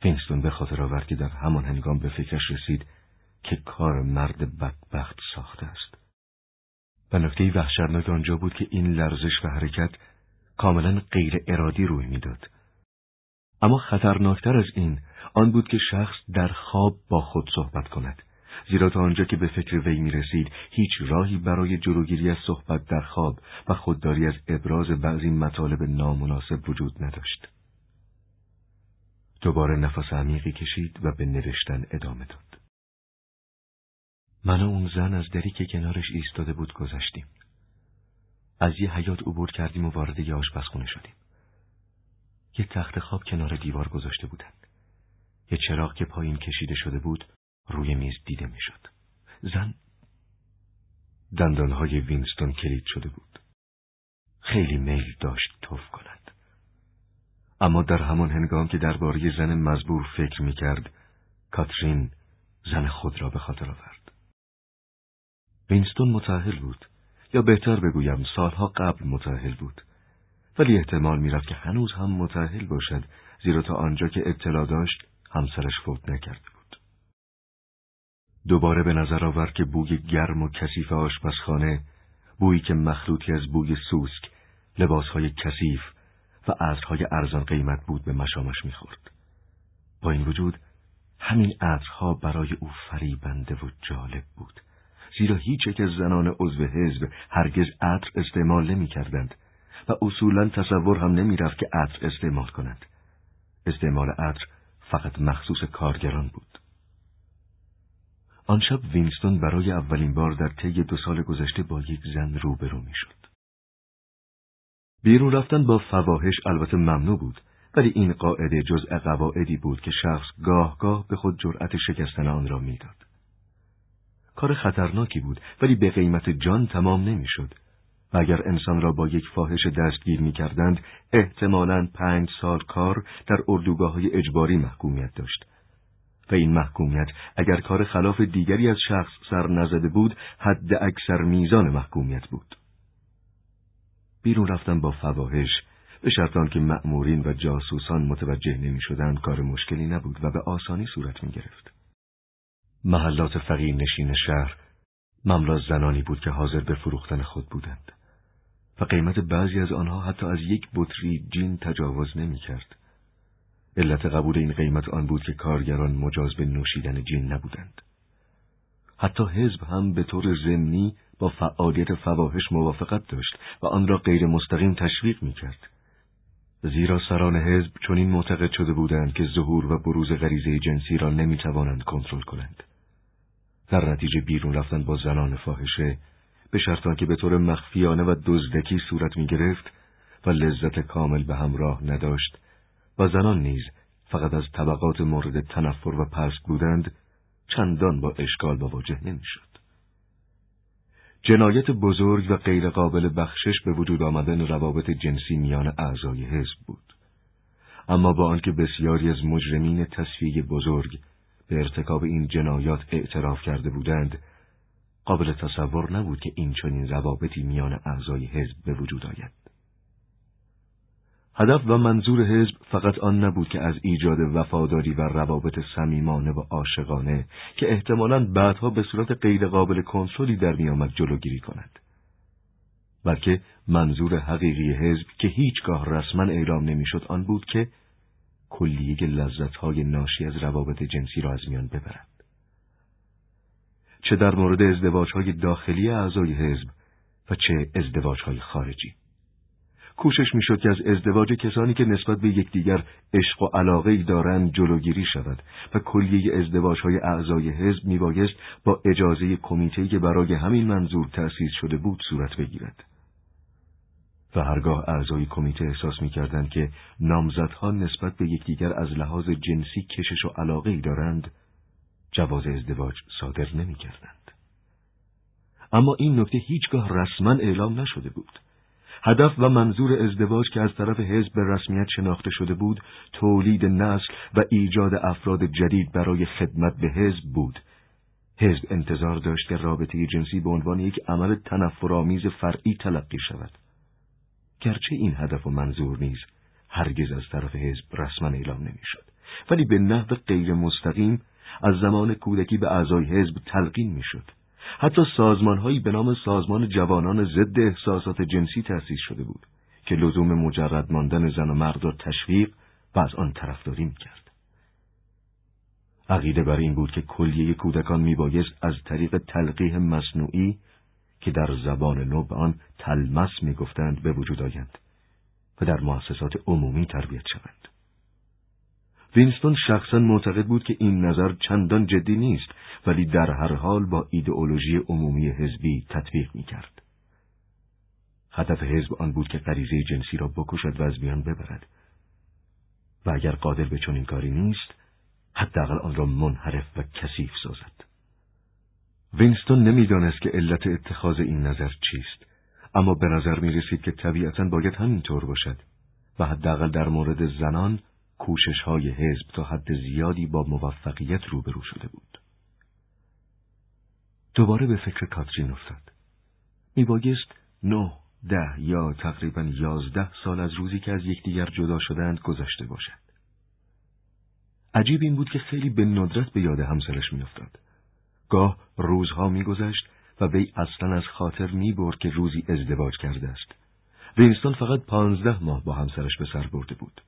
وینستون به خاطر آورد که در همان هنگام به فکرش رسید که کار مرد بدبخت ساخته است. و نکته وحشتناک آنجا بود که این لرزش و حرکت کاملا غیر ارادی روی می‌داد. اما خطرناکتر از این آن بود که شخص در خواب با خود صحبت کند زیرا تا آنجا که به فکر وی می رسید هیچ راهی برای جلوگیری از صحبت در خواب و خودداری از ابراز بعضی مطالب نامناسب وجود نداشت. دوباره نفس عمیقی کشید و به نوشتن ادامه داد. من و اون زن از دری که کنارش ایستاده بود گذشتیم. از یه حیات عبور کردیم و وارد یه آشپزخونه شدیم. یه تخت خواب کنار دیوار گذاشته بودن. یه چراغ که پایین کشیده شده بود روی میز دیده می‌شد. زن دندانهای وینستون کلید شده بود. خیلی میل داشت توف کند. اما در همان هنگام که درباره زن مزبور فکر می کرد، کاترین زن خود را به خاطر آورد. وینستون متأهل بود یا بهتر بگویم سالها قبل متأهل بود ولی احتمال می‌رفت که هنوز هم متأهل باشد زیرا تا آنجا که اطلاع داشت همسرش فوت نکرده بود دوباره به نظر آورد که بوی گرم و کثیف آشپزخانه بویی که مخلوطی از بوی سوسک لباسهای کثیف و عطرهای ارزان قیمت بود به مشامش می‌خورد با این وجود همین عطرها برای او فریبنده و جالب بود زیرا هیچ یک از زنان عضو حزب هرگز عطر استعمال نمی کردند و اصولا تصور هم نمی رفت که عطر استعمال کنند. استعمال عطر فقط مخصوص کارگران بود. آن شب وینستون برای اولین بار در طی دو سال گذشته با یک زن روبرو می شد. بیرون رفتن با فواهش البته ممنوع بود ولی این قاعده جزء قواعدی بود که شخص گاه گاه به خود جرأت شکستن آن را می‌داد. کار خطرناکی بود ولی به قیمت جان تمام نمی‌شد. و اگر انسان را با یک فاحش دستگیر می کردند، احتمالاً پنج سال کار در اردوگاه های اجباری محکومیت داشت. و این محکومیت اگر کار خلاف دیگری از شخص سر نزده بود، حد اکثر میزان محکومیت بود. بیرون رفتن با فواهش به شرطان که مأمورین و جاسوسان متوجه نمی شدند کار مشکلی نبود و به آسانی صورت می گرفت. محلات فقیر نشین شهر مملا زنانی بود که حاضر به فروختن خود بودند و قیمت بعضی از آنها حتی از یک بطری جین تجاوز نمی کرد. علت قبول این قیمت آن بود که کارگران مجاز به نوشیدن جین نبودند. حتی حزب هم به طور ضمنی با فعالیت فواحش موافقت داشت و آن را غیر مستقیم تشویق می کرد. زیرا سران حزب چنین معتقد شده بودند که ظهور و بروز غریزه جنسی را نمی توانند کنترل کنند. در نتیجه بیرون رفتن با زنان فاحشه به شرطان که به طور مخفیانه و دزدکی صورت می گرفت و لذت کامل به همراه نداشت و زنان نیز فقط از طبقات مورد تنفر و پست بودند چندان با اشکال مواجه نمی‌شد. جنایت بزرگ و غیرقابل بخشش به وجود آمدن روابط جنسی میان اعضای حزب بود. اما با آنکه بسیاری از مجرمین تصفیه بزرگ به ارتکاب این جنایات اعتراف کرده بودند، قابل تصور نبود که این چنین روابطی میان اعضای حزب به وجود آید. هدف و منظور حزب فقط آن نبود که از ایجاد وفاداری و روابط صمیمانه و عاشقانه که احتمالاً بعدها به صورت غیرقابل کنترلی در میآمد جلوگیری کند بلکه منظور حقیقی حزب که هیچگاه رسما اعلام نمی‌شد آن بود که کلیه لذتهای ناشی از روابط جنسی را از میان ببرد چه در مورد ازدواجهای داخلی اعضای حزب و چه ازدواجهای خارجی کوشش می‌شد که از ازدواج کسانی که نسبت به یکدیگر عشق و علاقه دارند جلوگیری شود و کلیه ازدواج های اعضای حزب میبایست با اجازه کمیته که برای همین منظور تأسیس شده بود صورت بگیرد. و هرگاه اعضای کمیته احساس می‌کردند که نامزدها نسبت به یکدیگر از لحاظ جنسی کشش و علاقه دارند جواز ازدواج صادر نمی‌کردند. اما این نکته هیچگاه رسما اعلام نشده بود. هدف و منظور ازدواج که از طرف حزب به رسمیت شناخته شده بود تولید نسل و ایجاد افراد جدید برای خدمت به حزب بود حزب انتظار داشت که رابطه جنسی به عنوان یک عمل تنفرآمیز فرعی تلقی شود گرچه این هدف و منظور نیز هرگز از طرف حزب رسما اعلام نمی‌شد ولی به نحو غیر مستقیم از زمان کودکی به اعضای حزب تلقین می‌شد حتی سازمانهایی به نام سازمان جوانان ضد احساسات جنسی تأسیس شده بود که لزوم مجرد ماندن زن و مرد را تشویق و از آن طرفداری می‌کرد. عقیده بر این بود که کلیه کودکان میبایست از طریق تلقیح مصنوعی که در زبان نو به آن تلمس می‌گفتند به وجود آیند و در مؤسسات عمومی تربیت شوند. وینستون شخصا معتقد بود که این نظر چندان جدی نیست ولی در هر حال با ایدئولوژی عمومی حزبی تطبیق می کرد. هدف حزب آن بود که غریزه جنسی را بکشد و از میان ببرد و اگر قادر به چنین کاری نیست حداقل آن را منحرف و کثیف سازد وینستون نمی‌دانست که علت اتخاذ این نظر چیست اما به نظر می رسید که طبیعتا باید همینطور باشد و حداقل در مورد زنان کوشش های حزب تا حد زیادی با موفقیت روبرو شده بود. دوباره به فکر کاترین افتاد. میبایست نه، ده یا تقریبا یازده سال از روزی که از یکدیگر جدا شدند گذشته باشد. عجیب این بود که خیلی به ندرت به یاد همسرش میافتاد. گاه روزها میگذشت و وی اصلا از خاطر می‌برد که روزی ازدواج کرده است. وینستون فقط پانزده ماه با همسرش به سر برده بود.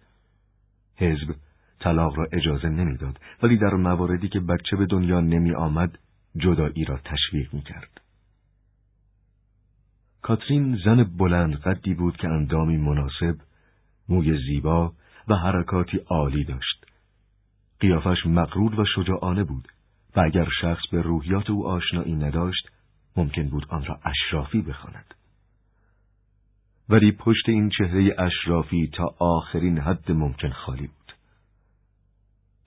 حزب طلاق را اجازه نمی‌داد ولی در مواردی که بچه به دنیا نمی آمد جدایی را تشویق می کرد. کاترین زن بلند قدی بود که اندامی مناسب، موی زیبا و حرکاتی عالی داشت. قیافش مقرور و شجاعانه بود و اگر شخص به روحیات او آشنایی نداشت، ممکن بود آن را اشرافی بخواند. ولی پشت این چهره اشرافی تا آخرین حد ممکن خالی بود.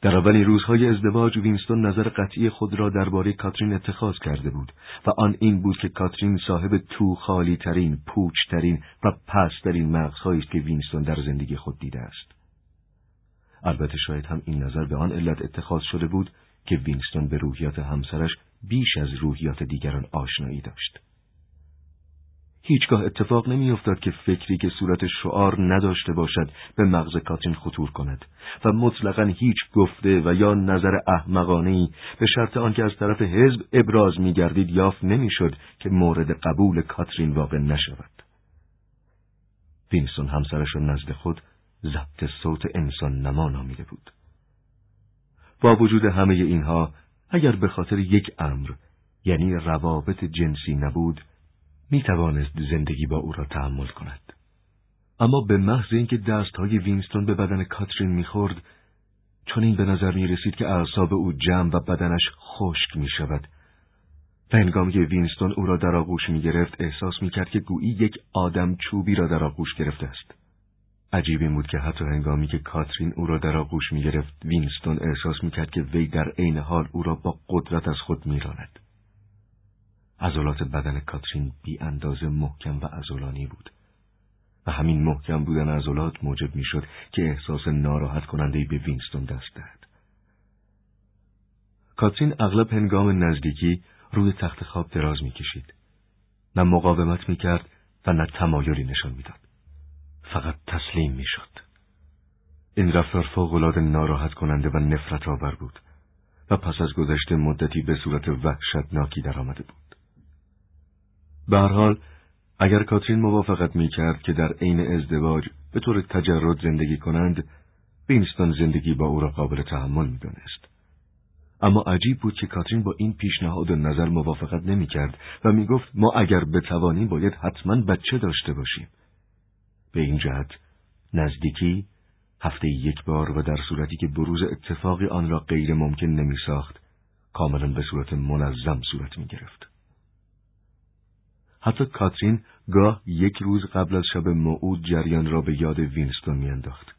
در اولین روزهای ازدواج وینستون نظر قطعی خود را درباره کاترین اتخاذ کرده بود و آن این بود که کاترین صاحب تو خالی ترین، پوچ ترین و ترین مغزهایی است که وینستون در زندگی خود دیده است. البته شاید هم این نظر به آن علت اتخاذ شده بود که وینستون به روحیات همسرش بیش از روحیات دیگران آشنایی داشت. هیچگاه اتفاق نمیافتاد که فکری که صورت شعار نداشته باشد به مغز کاترین خطور کند و مطلقا هیچ گفته و یا نظر احمقانهای به شرط آنکه از طرف حزب ابراز میگردید یافت نمی‌شد که مورد قبول کاترین واقع نشود. وینسون همسرش را نزد خود ضبط صوت انسان نما نامیده بود. با وجود همه اینها اگر به خاطر یک امر یعنی روابط جنسی نبود می توانست زندگی با او را تحمل کند. اما به محض اینکه دستهای وینستون به بدن کاترین می‌خورد چنین به نظر می رسید که اعصاب او جمع و بدنش خشک می شود و هنگامی وینستون او را در آغوش می گرفت احساس می کرد که گویی یک آدم چوبی را در آغوش گرفته است. عجیب این بود که حتی هنگامی که کاترین او را در آغوش می گرفت وینستون احساس می کرد که وی در عین حال او را با قدرت از خود می راند. عضلات بدن کاترین بی اندازه محکم و عضلانی بود و همین محکم بودن عضلات موجب می شد که احساس ناراحت کننده به وینستون دست دهد. کاترین اغلب هنگام نزدیکی روی تخت خواب دراز می کشید. نه مقاومت می کرد و نه تمایلی نشان می‌داد. فقط تسلیم می شد. این رفتار فوقالعاده ناراحت کننده و نفرت آور بود و پس از گذشته مدتی به صورت وحشتناکی درآمده بود. به هر حال اگر کاترین موافقت می کرد که در عین ازدواج به طور تجرد زندگی کنند، وینستون زندگی با او را قابل تحمل می دانست. اما عجیب بود که کاترین با این پیشنهاد و نظر موافقت نمی کرد و می گفت ما اگر بتوانیم باید حتما بچه داشته باشیم. به این جهت نزدیکی هفته یک بار و در صورتی که بروز اتفاقی آن را غیر ممکن نمی ساخت کاملا به صورت منظم صورت می گرفت. حتی کاترین گاه یک روز قبل از شب موعود جریان را به یاد وینستون میانداخت.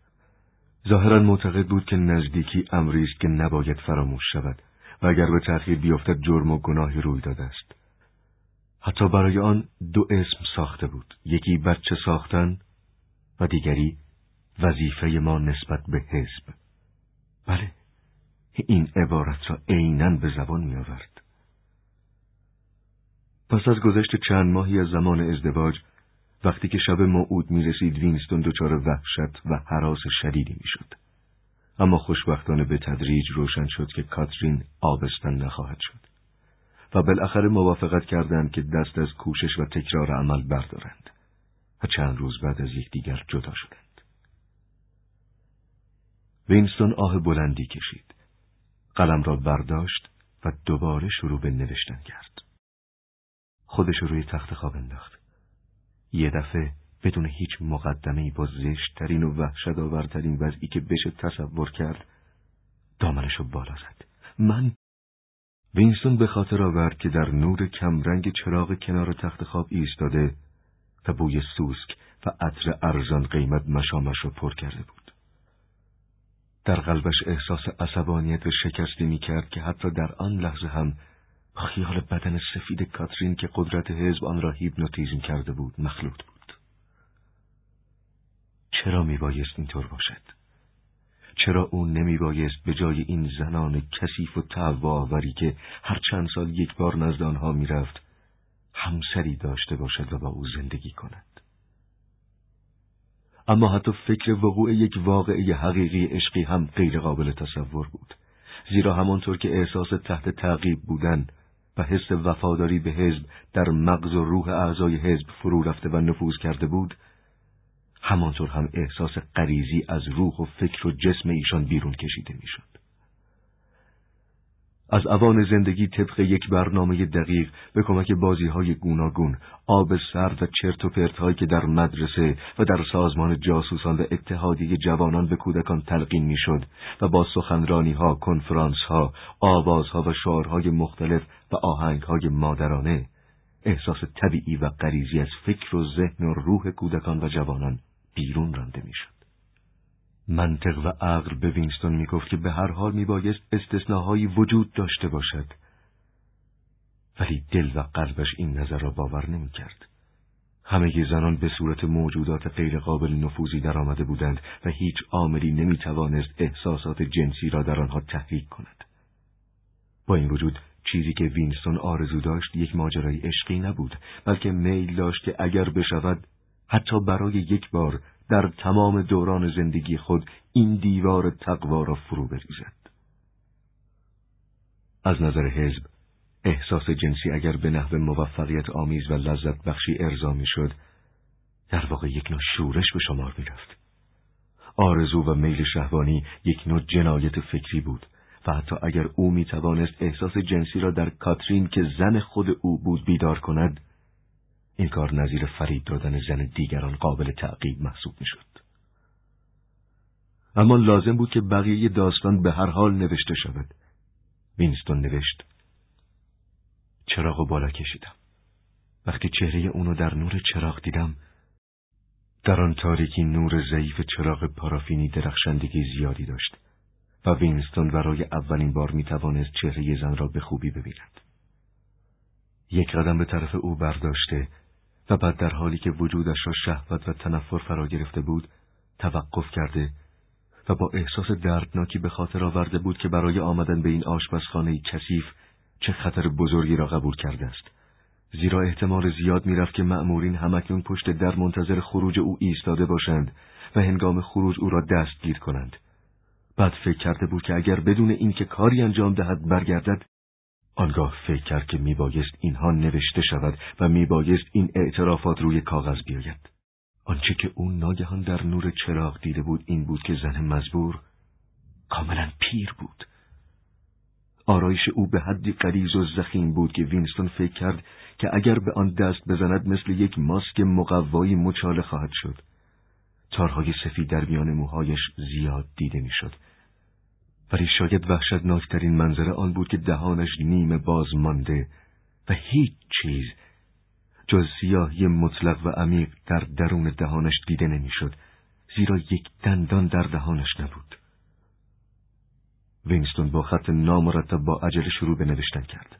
ظاهرا معتقد بود که نزدیکی امری که نباید فراموش شود و اگر به تأخیر بیفتد جرم و گناهی روی داده است. حتی برای آن دو اسم ساخته بود، یکی بچه ساختن و دیگری وظیفه ما نسبت به حزب. بله، این عبارت را عینا به زبان می آورد. پس از گذشت چند ماهی از زمان ازدواج وقتی که شب موعود می رسید وینستون دچار وحشت و حراس شدیدی می شد. اما خوشبختانه به تدریج روشن شد که کاترین آبستن نخواهد شد و بالاخره موافقت کردند که دست از کوشش و تکرار عمل بردارند و چند روز بعد از یکدیگر جدا شدند. وینستون آه بلندی کشید. قلم را برداشت و دوباره شروع به نوشتن کرد. خودش روی تخت خواب انداخت. یه دفعه بدون هیچ مقدمه با زشتترین و وحشت آورترین وضعی که بشه تصور کرد دامنشو بالا زد. من وینستون به خاطر آورد که در نور کمرنگ چراغ کنار تخت خواب ایستاده و بوی سوسک و عطر ارزان قیمت مشامش را پر کرده بود. در قلبش احساس عصبانیت و شکستی می کرد که حتی در آن لحظه هم خیال بدن سفید کاترین که قدرت حزب آن را هیپنوتیزم کرده بود مخلوط بود. چرا میبایست اینطور باشد؟ چرا او نمیبایست به جای این زنان کثیف و تواوری که هر چند سال یک بار نزد آنها می‌رفت همسری داشته باشد و با او زندگی کند؟ اما حتی فکر وقوع یک واقعی حقیقی عشقی هم غیر قابل تصور بود. زیرا همانطور که احساس تحت تعقیب بودن و حس وفاداری به حزب در مغز و روح اعضای حزب فرو رفته و نفوذ کرده بود همانطور هم احساس غریزی از روح و فکر و جسم ایشان بیرون کشیده می‌شد. از اوان زندگی طبق یک برنامه دقیق به کمک بازی های گوناگون، آب سرد و چرت و پرت که در مدرسه و در سازمان جاسوسان و اتحادیه جوانان به کودکان تلقین می‌شد و با سخنرانی ها، کنفرانس ها، آوازها و شعارهای مختلف و آهنگ های مادرانه، احساس طبیعی و غریزی از فکر و ذهن و روح کودکان و جوانان بیرون رانده می‌شد. منطق و عقل به وینستون می‌گفت که به هر حال میبایست استثناهایی وجود داشته باشد ولی دل و قلبش این نظر را باور نمی‌کرد. همه زنان به صورت موجودات غیرقابل نفوذی در آمده بودند و هیچ عاملی نمی‌توانست احساسات جنسی را در آنها تحریک کند. با این وجود چیزی که وینستون آرزو داشت یک ماجرای عشقی نبود بلکه میل داشت که اگر بشود حتی برای یک بار در تمام دوران زندگی خود این دیوار تقوا را فرو بریزد. از نظر حزب احساس جنسی اگر به نحو موفقیت آمیز و لذت بخشی ارضا می شد در واقع یک نوع شورش به شمار می رفت. آرزو و میل شهوانی یک نوع جنایت فکری بود و حتی اگر او می توانست احساس جنسی را در کاترین که زن خود او بود بیدار کند این کار نظیر فرید دادن زن دیگران قابل تعقیب محسوب می‌شد. اما لازم بود که بقیه داستان به هر حال نوشته شود. وینستون نوشت چراغ بالا کشیدم وقتی چهره اونو در نور چراغ دیدم در آن تاریکی نور ضعیف چراغ پارافینی درخشندگی زیادی داشت و وینستون برای اولین بار می توانست چهره زن را به خوبی ببیند. یک قدم به طرف او برداشته و بعد در حالی که وجودش را شهوت و تنفر فرا گرفته بود توقف کرده و با احساس دردناکی به خاطر آورده بود که برای آمدن به این آشپزخانه کثیف چه خطر بزرگی را قبول کرده است. زیرا احتمال زیاد می‌رفت که مأمورین همکنون پشت در منتظر خروج او ایستاده باشند و هنگام خروج او را دستگیر کنند. بعد فکر کرده بود که اگر بدون اینکه کاری انجام دهد برگردد آنگاه فکر کرد که میبایست اینها نوشته شود و میبایست این اعترافات روی کاغذ بیاید. آنچه که او ناگهان در نور چراغ دیده بود این بود که زن مزبور کاملا پیر بود. آرایش او به حدی قریز و زخیم بود که وینستون فکر کرد که اگر به آن دست بزند مثل یک ماسک مقوایی مچاله خواهد شد. تارهای سفید در میان موهایش زیاد دیده می‌شد. ولی شاید وحشتناکترین منظره آن بود که دهانش نیمه باز مانده و هیچ چیز جز سیاهی مطلق و عمیق در درون دهانش دیده نمی‌شد زیرا یک دندان در دهانش نبود. وینستون با خط نامرتب با عجله شروع به نوشتن کرد.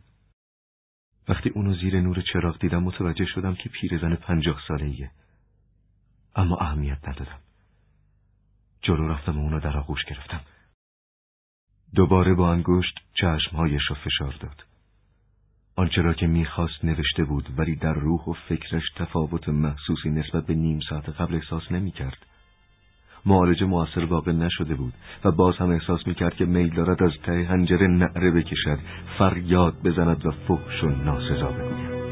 وقتی اونو زیر نور چراغ دیدم متوجه شدم که پیرزن پنجاه ساله ایه. اما اهمیت ندادم. جلو رفتم و اونو در آغوش گرفتم. دوباره با انگشت چشمهایش را فشار داد آنچه را که می‌خواست نوشته بود ولی در روح و فکرش تفاوت محسوسی نسبت به نیم ساعت قبل احساس نمی‌کرد. معالجه موثر واقع نشده بود و باز هم احساس می‌کرد که میل دارد از ته هنجره نعره بکشد فریاد بزند و فحش و ناسزا بگوید